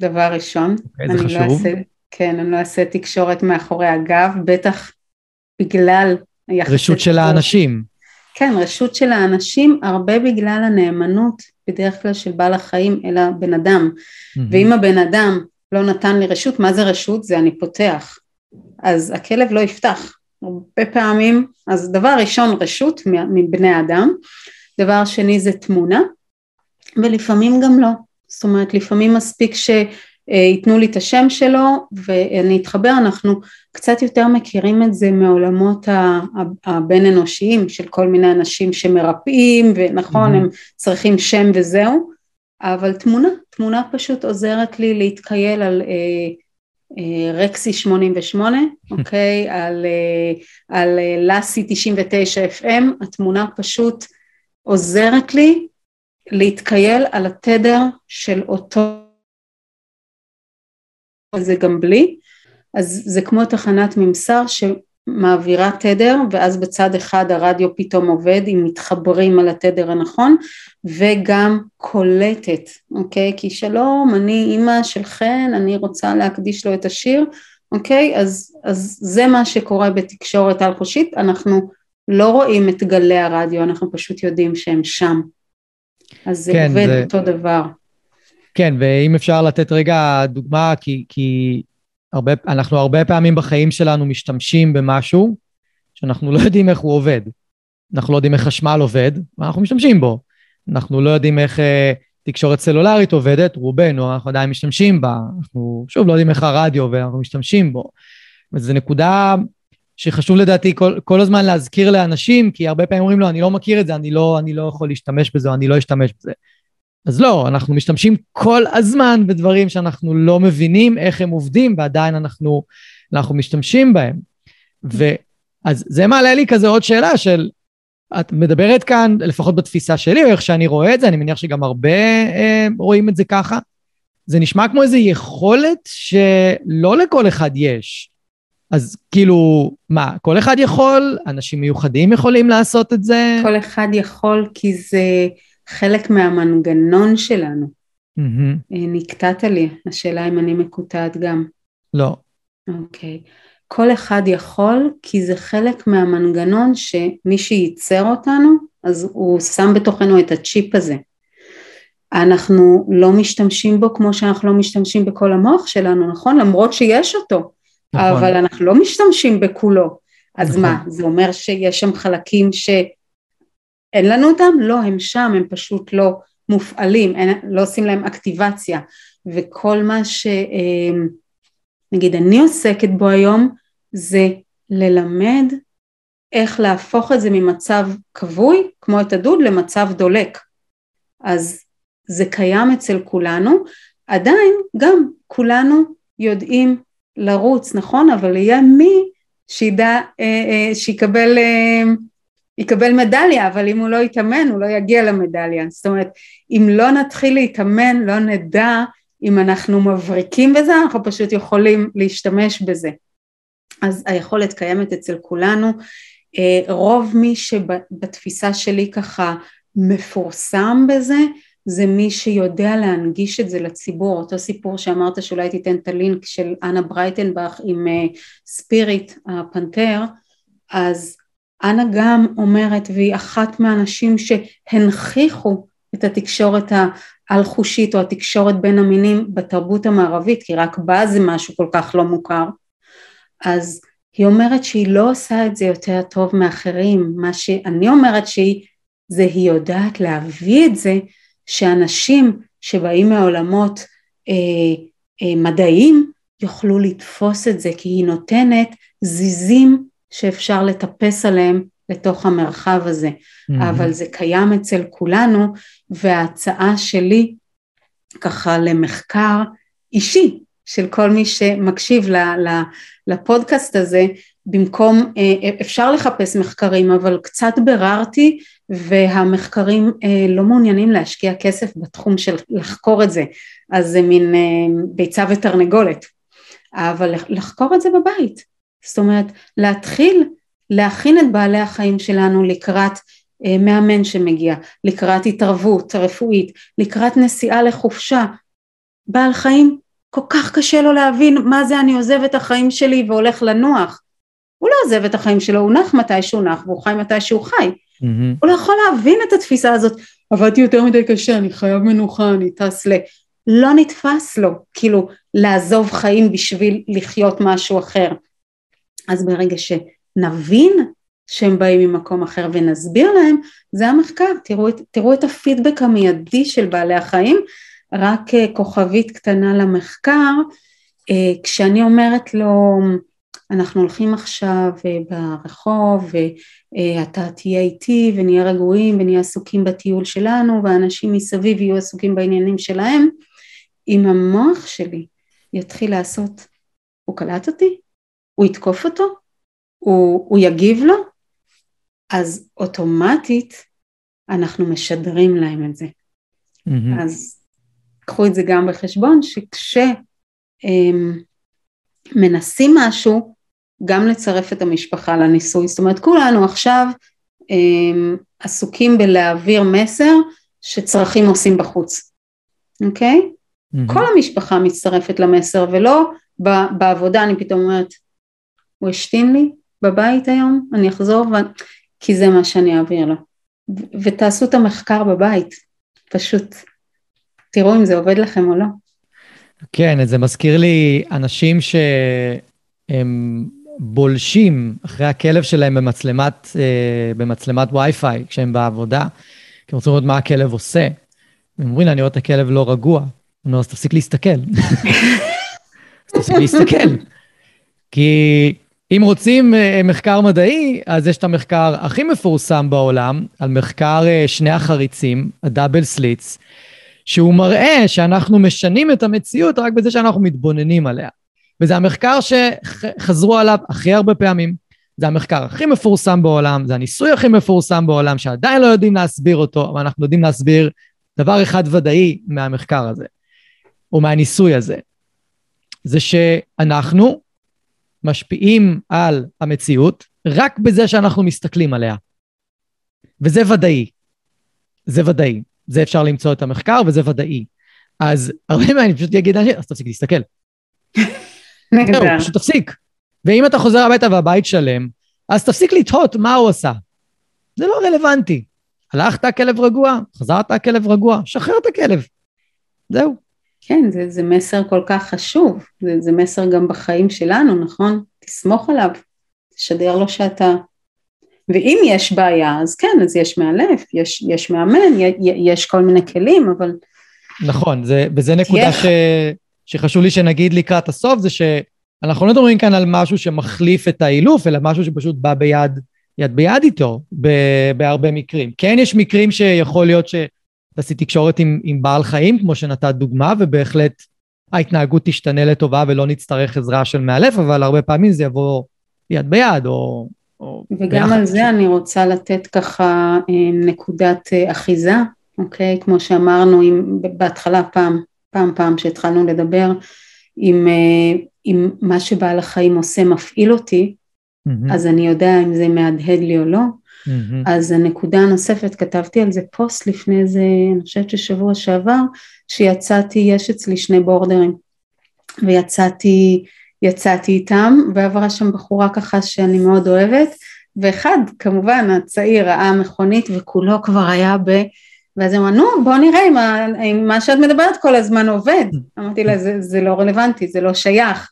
דבר ראשון. אוקיי, זה לא חשוב. לא אעשה, כן, אני לא אעשה תקשורת מאחורי הגב, בטח בגלל רשות של האנשים. כן, רשות של האנשים, הרבה בגלל הנאמנות, בדרך כלל של בעל החיים, אלא בן אדם. Mm-hmm. ואם הבן אדם לא נתן לי רשות, מה זה רשות? זה אני פותח. אז הכלב לא יפתח. הרבה פעמים, אז דבר ראשון רשות מבני אדם, דבר שני זה תמונה, ולפעמים גם לא, זאת אומרת לפעמים מספיק שייתנו לי את השם שלו ואני אתחבר, אנחנו קצת יותר מכירים את זה מעולמות הבין אנושיים של כל מיני אנשים שמרפאים ונכון mm-hmm. הם צריכים שם וזהו, אבל תמונה, תמונה פשוט עוזרת לי להתקייל על אה, רקסי 88, אוקיי? על, על לאסי 99 FM, התמונה פשוט עוזרת לי להתקייל על התדר של אותו, זה גם בלי, אז זה כמו תחנת ממסר שמעבירה תדר ואז בצד אחד הרדיו פתאום עובד אם מתחברים על התדר הנכון וגם קולטת, אוקיי? כי שלום, אני אימא של חן, אני רוצה להקדיש לו את השיר, אוקיי? אז, אז זה מה שקורה בתקשורת על חושית, אנחנו לא רואים את גלי הרדיו, אנחנו פשוט יודעים שהם שם. אז זה כן, עובד זה... אותו דבר. כן, ואם אפשר לתת רגע דוגמה, כי, כי הרבה, אנחנו הרבה פעמים בחיים שלנו משתמשים במשהו שאנחנו לא יודעים איך הוא עובד. אנחנו לא יודעים איך חשמל עובד, ואנחנו משתמשים בו. אנחנו לא יודעים איך אה, תקשורת סלולרית עובדת, רובנו, אנחנו עדיין משתמשים בה. אנחנו, שוב, לא יודעים איך הרדיו עובד, אנחנו משתמשים בו. וזו נקודה שחשוב לדעתי כל, כל הזמן להזכיר לאנשים, כי הרבה פעמים אומרים לו, אני לא מכיר את זה, אני לא, אני לא יכול להשתמש בזה, אני לא אשתמש בזה. אז לא, אנחנו משתמשים כל הזמן בדברים שאנחנו לא מבינים איך הם עובדים, ועדיין אנחנו, אנחנו משתמשים בהם. ואז זה מעלה לי כזה עוד שאלה של, את מדברת כאן, לפחות בתפיסה שלי, או איך שאני רואה את זה, אני מניח שגם הרבה אה, רואים את זה ככה. זה נשמע כמו איזו יכולת שלא לכל אחד יש. אז כאילו, מה, כל אחד יכול? אנשים מיוחדים יכולים לעשות את זה? כל אחד יכול כי זה חלק מהמנגנון שלנו. Mm-hmm. נקטעת לי, השאלה אם אני מקוטעת גם. לא. אוקיי. כל אחד יכול כי זה חלק מהמנגנון שמי שייצר אותנו, אז הוא שם בתוכנו את הצ'יפ הזה. אנחנו לא משתמשים בו כמו שאנחנו לא משתמשים בכל המוח שלנו, נכון? למרות שיש אותו. נכון. אבל אנחנו לא משתמשים בכולו. אז נכון. מה, זה אומר שיש שם חלקים שאין לנו אותם? לא, הם שם, הם פשוט לא מופעלים, אין, לא עושים להם אקטיבציה. וכל מה שנגיד אני עוסקת בו היום זה ללמד איך להפוך את זה ממצב כבוי, כמו את הדוד, למצב דולק. אז זה קיים אצל כולנו, עדיין גם כולנו יודעים לרוץ, נכון? אבל יהיה מי שידע, אה, אה, שיקבל אה, יקבל מדליה, אבל אם הוא לא יתאמן הוא לא יגיע למדליה. זאת אומרת, אם לא נתחיל להתאמן, לא נדע אם אנחנו מבריקים בזה, אנחנו פשוט יכולים להשתמש בזה. אז היכולת קיימת אצל כולנו. רוב מי שבתפיסה שלי ככה מפורסם בזה, זה מי שיודע להנגיש את זה לציבור, אותו סיפור שאמרת שאולי תיתן את הלינק של אנה ברייטנבך עם ספיריט uh, הפנתר, אז אנה גם אומרת, והיא אחת מהאנשים שהנכיחו את התקשורת האל-חושית או התקשורת בין המינים בתרבות המערבית, כי רק בה זה משהו כל כך לא מוכר, אז היא אומרת שהיא לא עושה את זה יותר טוב מאחרים, מה שאני אומרת שהיא, זה היא יודעת להביא את זה שאנשים שבאים מעולמות אה, אה, מדעיים יוכלו לתפוס את זה כי היא נותנת זיזים שאפשר לטפס עליהם לתוך המרחב הזה. mm-hmm. אבל זה קיים אצל כולנו וההצעה שלי ככה למחקר אישי של כל מי שמקשיב לפודקאסט הזה במקום, אה, אפשר לחפש מחקרים אבל קצת ביררתי והמחקרים אה, לא מעוניינים להשקיע כסף בתחום של לחקור את זה, אז זה מין אה, ביצה ותרנגולת, אבל לחקור את זה בבית, זאת אומרת להתחיל להכין את בעלי החיים שלנו לקראת אה, מאמן שמגיע, לקראת התערבות רפואית, לקראת נסיעה לחופשה, בעל חיים כל כך קשה לו להבין מה זה אני עוזב את החיים שלי והולך לנוח, הוא לא עוזב את החיים שלו, הוא נח מתי שהוא נח והוא חי מתי שהוא חי, Mm-hmm. הוא לא יכול להבין את התפיסה הזאת, עבדתי יותר מדי קשה, אני חייב מנוחה, אני טס ל... לא נתפס לו, כאילו, לעזוב חיים בשביל לחיות משהו אחר. אז ברגע שנבין שהם באים ממקום אחר ונסביר להם, זה המחקר, תראו את, תראו את הפידבק המיידי של בעלי החיים, רק אה, כוכבית קטנה למחקר, אה, כשאני אומרת לו, אנחנו הולכים עכשיו אה, ברחוב ואתה תהיה איתי ונהיה רגועים ונהיה עסוקים בטיול שלנו והאנשים מסביב יהיו עסוקים בעניינים שלהם אם המוח שלי יתחיל לעשות הוא קלט אותי? הוא יתקוף אותו? הוא, הוא יגיב לו? אז אוטומטית אנחנו משדרים להם את זה. Mm-hmm. אז קחו את זה גם בחשבון שכשמנסים אמ, משהו גם לצרף את המשפחה לניסוי, זאת אומרת כולנו עכשיו אמ, עסוקים בלהעביר מסר שצרכים עושים בחוץ, אוקיי? Mm-hmm. כל המשפחה מצטרפת למסר ולא בעבודה אני פתאום אומרת הוא השתין לי בבית היום, אני אחזור ו... כי זה מה שאני אעביר לו. ותעשו את המחקר בבית, פשוט תראו אם זה עובד לכם או לא. כן, זה מזכיר לי אנשים שהם בולשים אחרי הכלב שלהם במצלמת, אה, במצלמת וי-פיי כשהם בעבודה, כי הם רוצים לראות מה הכלב עושה. הם אומרים אני רואה את הכלב לא רגוע. הוא אומר, אז תפסיק להסתכל. אז תפסיק להסתכל. כי אם רוצים אה, מחקר מדעי, אז יש את המחקר הכי מפורסם בעולם, על מחקר אה, שני החריצים, הדאבל סליטס, שהוא מראה שאנחנו משנים את המציאות רק בזה שאנחנו מתבוננים עליה. וזה המחקר שחזרו עליו הכי הרבה פעמים. זה המחקר הכי מפורסם בעולם, זה הניסוי הכי מפורסם בעולם, שעדיין לא יודעים להסביר אותו, אבל אנחנו יודעים להסביר דבר אחד ודאי מהמחקר הזה, או מהניסוי הזה. זה שאנחנו משפיעים על המציאות רק בזה שאנחנו מסתכלים עליה. וזה ודאי. זה ודאי. זה אפשר למצוא את המחקר וזה ודאי. אז הרבה אני פשוט אגיד, אז תפסיק להסתכל. זהו, פשוט תפסיק. ואם אתה חוזר הביתה והבית שלם, אז תפסיק לתהות מה הוא עשה. זה לא רלוונטי. הלכת הכלב רגוע, חזרת הכלב רגוע, שחרר את הכלב. זהו. כן, זה, זה מסר כל כך חשוב, זה, זה מסר גם בחיים שלנו, נכון? תסמוך עליו, תשדר לו שאתה... ואם יש בעיה, אז כן, אז יש מאלף, יש, יש מאמן, יש כל מיני כלים, אבל... נכון, זה, וזה נקודה ש, שחשוב לי שנגיד לקראת הסוף, זה שאנחנו לא מדברים כאן על משהו שמחליף את האילוף, אלא משהו שפשוט בא ביד, יד ביד איתו, ב, בהרבה מקרים. כן, יש מקרים שיכול להיות ש... תעשי תקשורת עם, עם בעל חיים, כמו שנתת דוגמה, ובהחלט ההתנהגות תשתנה לטובה ולא נצטרך עזרה של מאלף, אבל הרבה פעמים זה יבוא יד ביד, או... או וגם ביחד. על זה אני רוצה לתת ככה אה, נקודת אה, אחיזה, אוקיי? כמו שאמרנו עם, בהתחלה פעם, פעם פעם שהתחלנו לדבר, אם, אם אה, מה שבעל החיים עושה מפעיל אותי, mm-hmm. אז אני יודע אם זה מהדהד לי או לא, Mm-hmm. אז הנקודה הנוספת, כתבתי על זה פוסט לפני איזה, אני חושבת ששבוע שעבר, שיצאתי, יש אצלי שני בורדרים, ויצאתי יצאתי איתם, ועברה שם בחורה ככה שאני מאוד אוהבת, ואחד, כמובן, הצעיר ראה מכונית וכולו כבר היה ב... ואז הם אמרו, נו, בוא נראה אם, אם מה שאת מדברת כל הזמן עובד. אמרתי לה, זה, זה לא רלוונטי, זה לא שייך,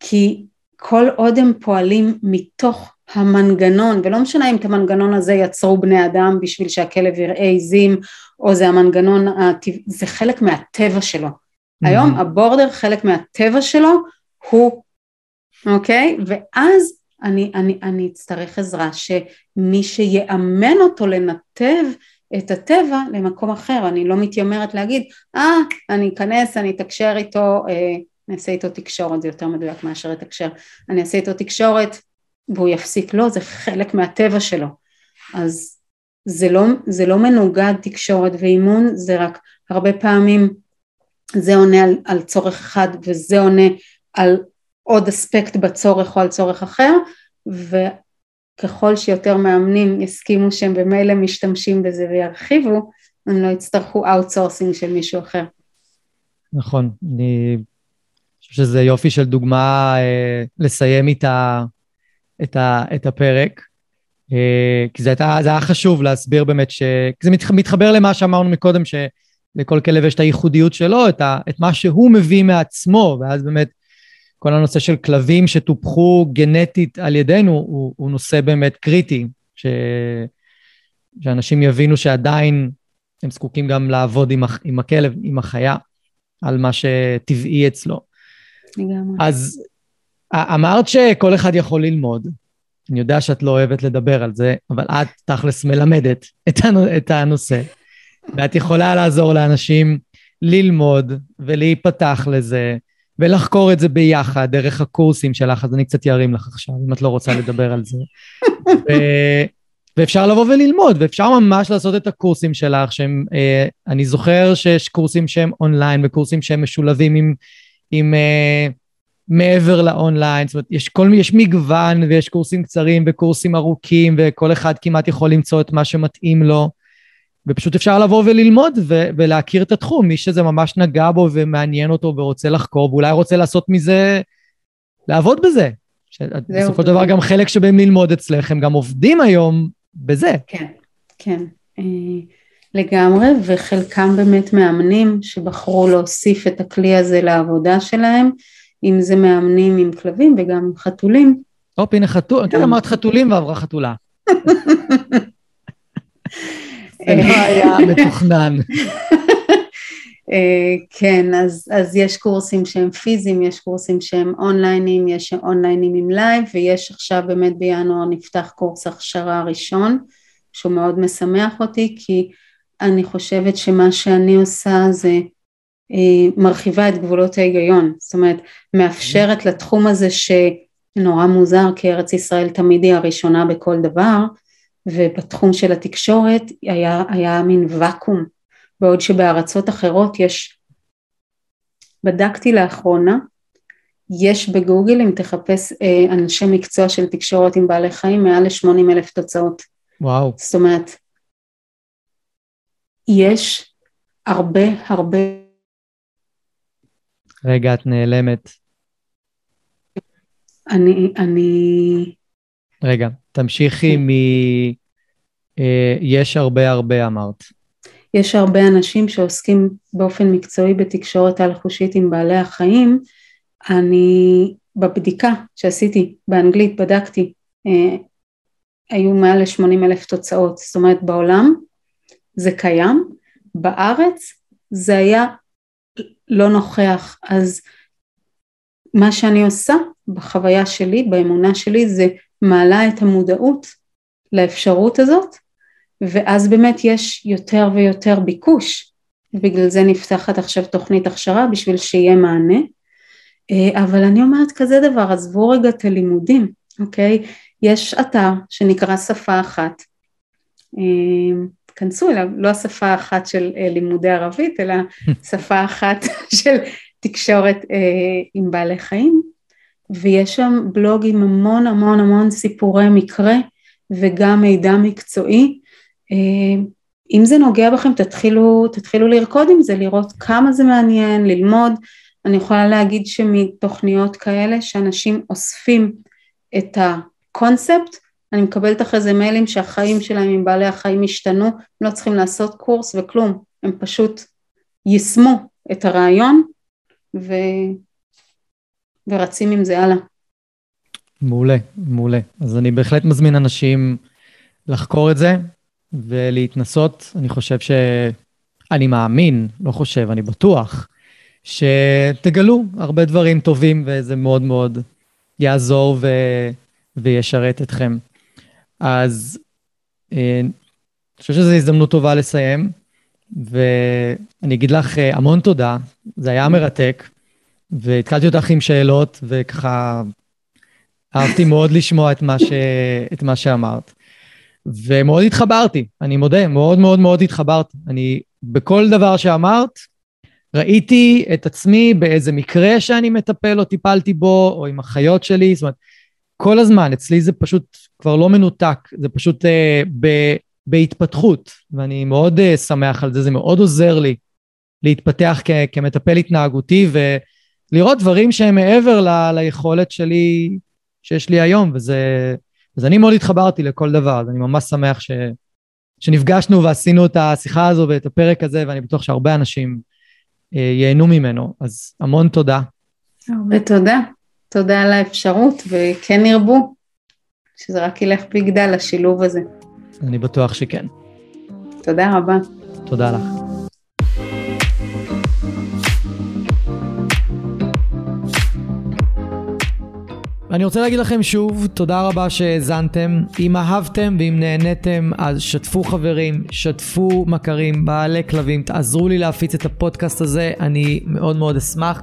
כי כל עוד הם פועלים מתוך המנגנון, ולא משנה אם את המנגנון הזה יצרו בני אדם בשביל שהכלב יראה עיזים, או זה המנגנון, זה חלק מהטבע שלו. Mm-hmm. היום הבורדר חלק מהטבע שלו הוא, אוקיי? ואז אני, אני, אני אצטרך עזרה שמי שיאמן אותו לנתב את הטבע למקום אחר, אני לא מתיימרת להגיד, אה, ah, אני אכנס, אני אתקשר איתו, אה, אני אעשה איתו תקשורת, זה יותר מדויק מאשר לתקשר, אני אעשה איתו תקשורת והוא יפסיק, לא, זה חלק מהטבע שלו. אז זה לא, זה לא מנוגד תקשורת ואימון, זה רק הרבה פעמים זה עונה על, על צורך אחד וזה עונה על עוד אספקט בצורך או על צורך אחר, וככל שיותר מאמנים יסכימו שהם במילא משתמשים בזה וירחיבו, הם לא יצטרכו outsourcing של מישהו אחר. נכון, אני חושב שזה יופי של דוגמה אה, לסיים איתה את, ה, את הפרק, אה, כי זה, הייתה, זה היה חשוב להסביר באמת ש... זה מתחבר למה שאמרנו מקודם, שלכל כלב יש את הייחודיות שלו, את, ה, את מה שהוא מביא מעצמו, ואז באמת כל הנושא של כלבים שטופחו גנטית על ידינו הוא, הוא נושא באמת קריטי, ש, שאנשים יבינו שעדיין הם זקוקים גם לעבוד עם, עם הכלב, עם החיה, על מה שטבעי אצלו. לגמרי. אז אמרת שכל אחד יכול ללמוד. אני יודע שאת לא אוהבת לדבר על זה, אבל את תכלס מלמדת את הנושא, ואת יכולה לעזור לאנשים ללמוד ולהיפתח לזה, ולחקור את זה ביחד דרך הקורסים שלך, אז אני קצת ארים לך עכשיו, אם את לא רוצה לדבר על זה. ו... ואפשר לבוא וללמוד, ואפשר ממש לעשות את הקורסים שלך, שהם, אה, אני זוכר שיש קורסים שהם אונליין וקורסים שהם משולבים עם, עם אה, מעבר לאונליין, זאת אומרת, יש, כל, יש מגוון ויש קורסים קצרים וקורסים ארוכים, וכל אחד כמעט יכול למצוא את מה שמתאים לו, ופשוט אפשר לבוא וללמוד ו- ולהכיר את התחום, מי שזה ממש נגע בו ומעניין אותו ורוצה לחקור, ואולי רוצה לעשות מזה, לעבוד בזה. בסופו של דבר גם חלק שבאים ללמוד אצלך, הם גם עובדים היום בזה. כן, כן. אה, לגמרי, וחלקם באמת מאמנים שבחרו להוסיף את הכלי הזה לעבודה שלהם, אם זה מאמנים עם כלבים וגם עם חתולים. הופ, הנה חתול, כן, אמרת חתולים ועברה חתולה. זה לא היה מתוכנן. אה, כן, אז, אז יש קורסים שהם פיזיים, יש קורסים שהם online־ים, יש online־ים עם live, ויש עכשיו באמת בינואר נפתח קורס הכשרה ראשון, שהוא מאוד משמח אותי, כי אני חושבת שמה שאני עושה זה אה, מרחיבה את גבולות ההיגיון, זאת אומרת, מאפשרת לתחום הזה שנורא מוזר, כי ארץ ישראל תמיד היא הראשונה בכל דבר, ובתחום של התקשורת היה, היה מין ואקום בעוד שבארצות אחרות יש, בדקתי לאחרונה, יש בגוגל אם תחפש אה, אנשי מקצוע של תקשורת עם בעלי חיים מעל ל-80 אלף תוצאות. וואו. זאת אומרת, יש הרבה הרבה... רגע, את נעלמת. אני, אני... רגע, תמשיכי מ... אה, יש הרבה הרבה אמרת. יש הרבה אנשים שעוסקים באופן מקצועי בתקשורת על-חושית עם בעלי החיים. אני בבדיקה שעשיתי באנגלית, בדקתי, אה, היו מעל ל-80 אלף תוצאות, זאת אומרת בעולם זה קיים, בארץ זה היה לא נוכח, אז מה שאני עושה בחוויה שלי, באמונה שלי, זה מעלה את המודעות לאפשרות הזאת ואז באמת יש יותר ויותר ביקוש, בגלל זה נפתחת עכשיו תוכנית הכשרה בשביל שיהיה מענה, אה, אבל אני אומרת כזה דבר, עזבו רגע את הלימודים, אוקיי? יש אתר שנקרא שפה אחת, אה, כנסו אליו, לא השפה האחת של אה, לימודי ערבית, אלא שפה אחת של תקשורת עם בעלי חיים, ויש שם בלוג עם המון המון המון סיפורי מקרה וגם מידע מקצועי אה, אם זה נוגע בכם תתחילו, תתחילו לרקוד עם זה, לראות כמה זה מעניין, ללמוד. אני יכולה להגיד שמתוכניות כאלה שאנשים אוספים את הקונספט, אני מקבלת אחרי זה מיילים שהחיים שלהם עם בעלי החיים השתנו, הם לא צריכים לעשות קורס וכלום, הם פשוט יישמו את הרעיון ו... ורצים עם זה הלאה. מעולה, מעולה. אז אני בהחלט מזמין אנשים לחקור את זה, ולהתנסות, אני חושב ש... אני מאמין, לא חושב, אני בטוח, שתגלו הרבה דברים טובים וזה מאוד מאוד יעזור ו... וישרת אתכם. אז אה, אני חושב שזו הזדמנות טובה לסיים, ואני אגיד לך אה, המון תודה, זה היה מרתק, והתחלתי אותך עם שאלות, וככה אהבתי מאוד לשמוע את מה, ש... את מה שאמרת. ומאוד התחברתי, אני מודה, מאוד מאוד מאוד התחברתי. אני, בכל דבר שאמרת, ראיתי את עצמי באיזה מקרה שאני מטפל או טיפלתי בו, או עם החיות שלי, זאת אומרת, כל הזמן, אצלי זה פשוט כבר לא מנותק, זה פשוט אה, ב, בהתפתחות, ואני מאוד אה, שמח על זה, זה מאוד עוזר לי להתפתח כ, כמטפל התנהגותי ולראות דברים שהם מעבר ל, ליכולת שלי, שיש לי היום, וזה אז אני מאוד התחברתי לכל דבר, אז אני ממש שמח ש... שנפגשנו ועשינו את השיחה הזו ואת הפרק הזה, ואני בטוח שהרבה אנשים אה, ייהנו ממנו. אז המון תודה. הרבה תודה. תודה על האפשרות, וכן ירבו, שזה רק ילך ויגדל, השילוב הזה. אני בטוח שכן. תודה רבה. תודה לך. אני רוצה להגיד לכם שוב, תודה רבה שהאזנתם. אם אהבתם ואם נהניתם, אז שתפו חברים, שתפו מכרים, בעלי כלבים, תעזרו לי להפיץ את הפודקאסט הזה, אני מאוד מאוד אשמח.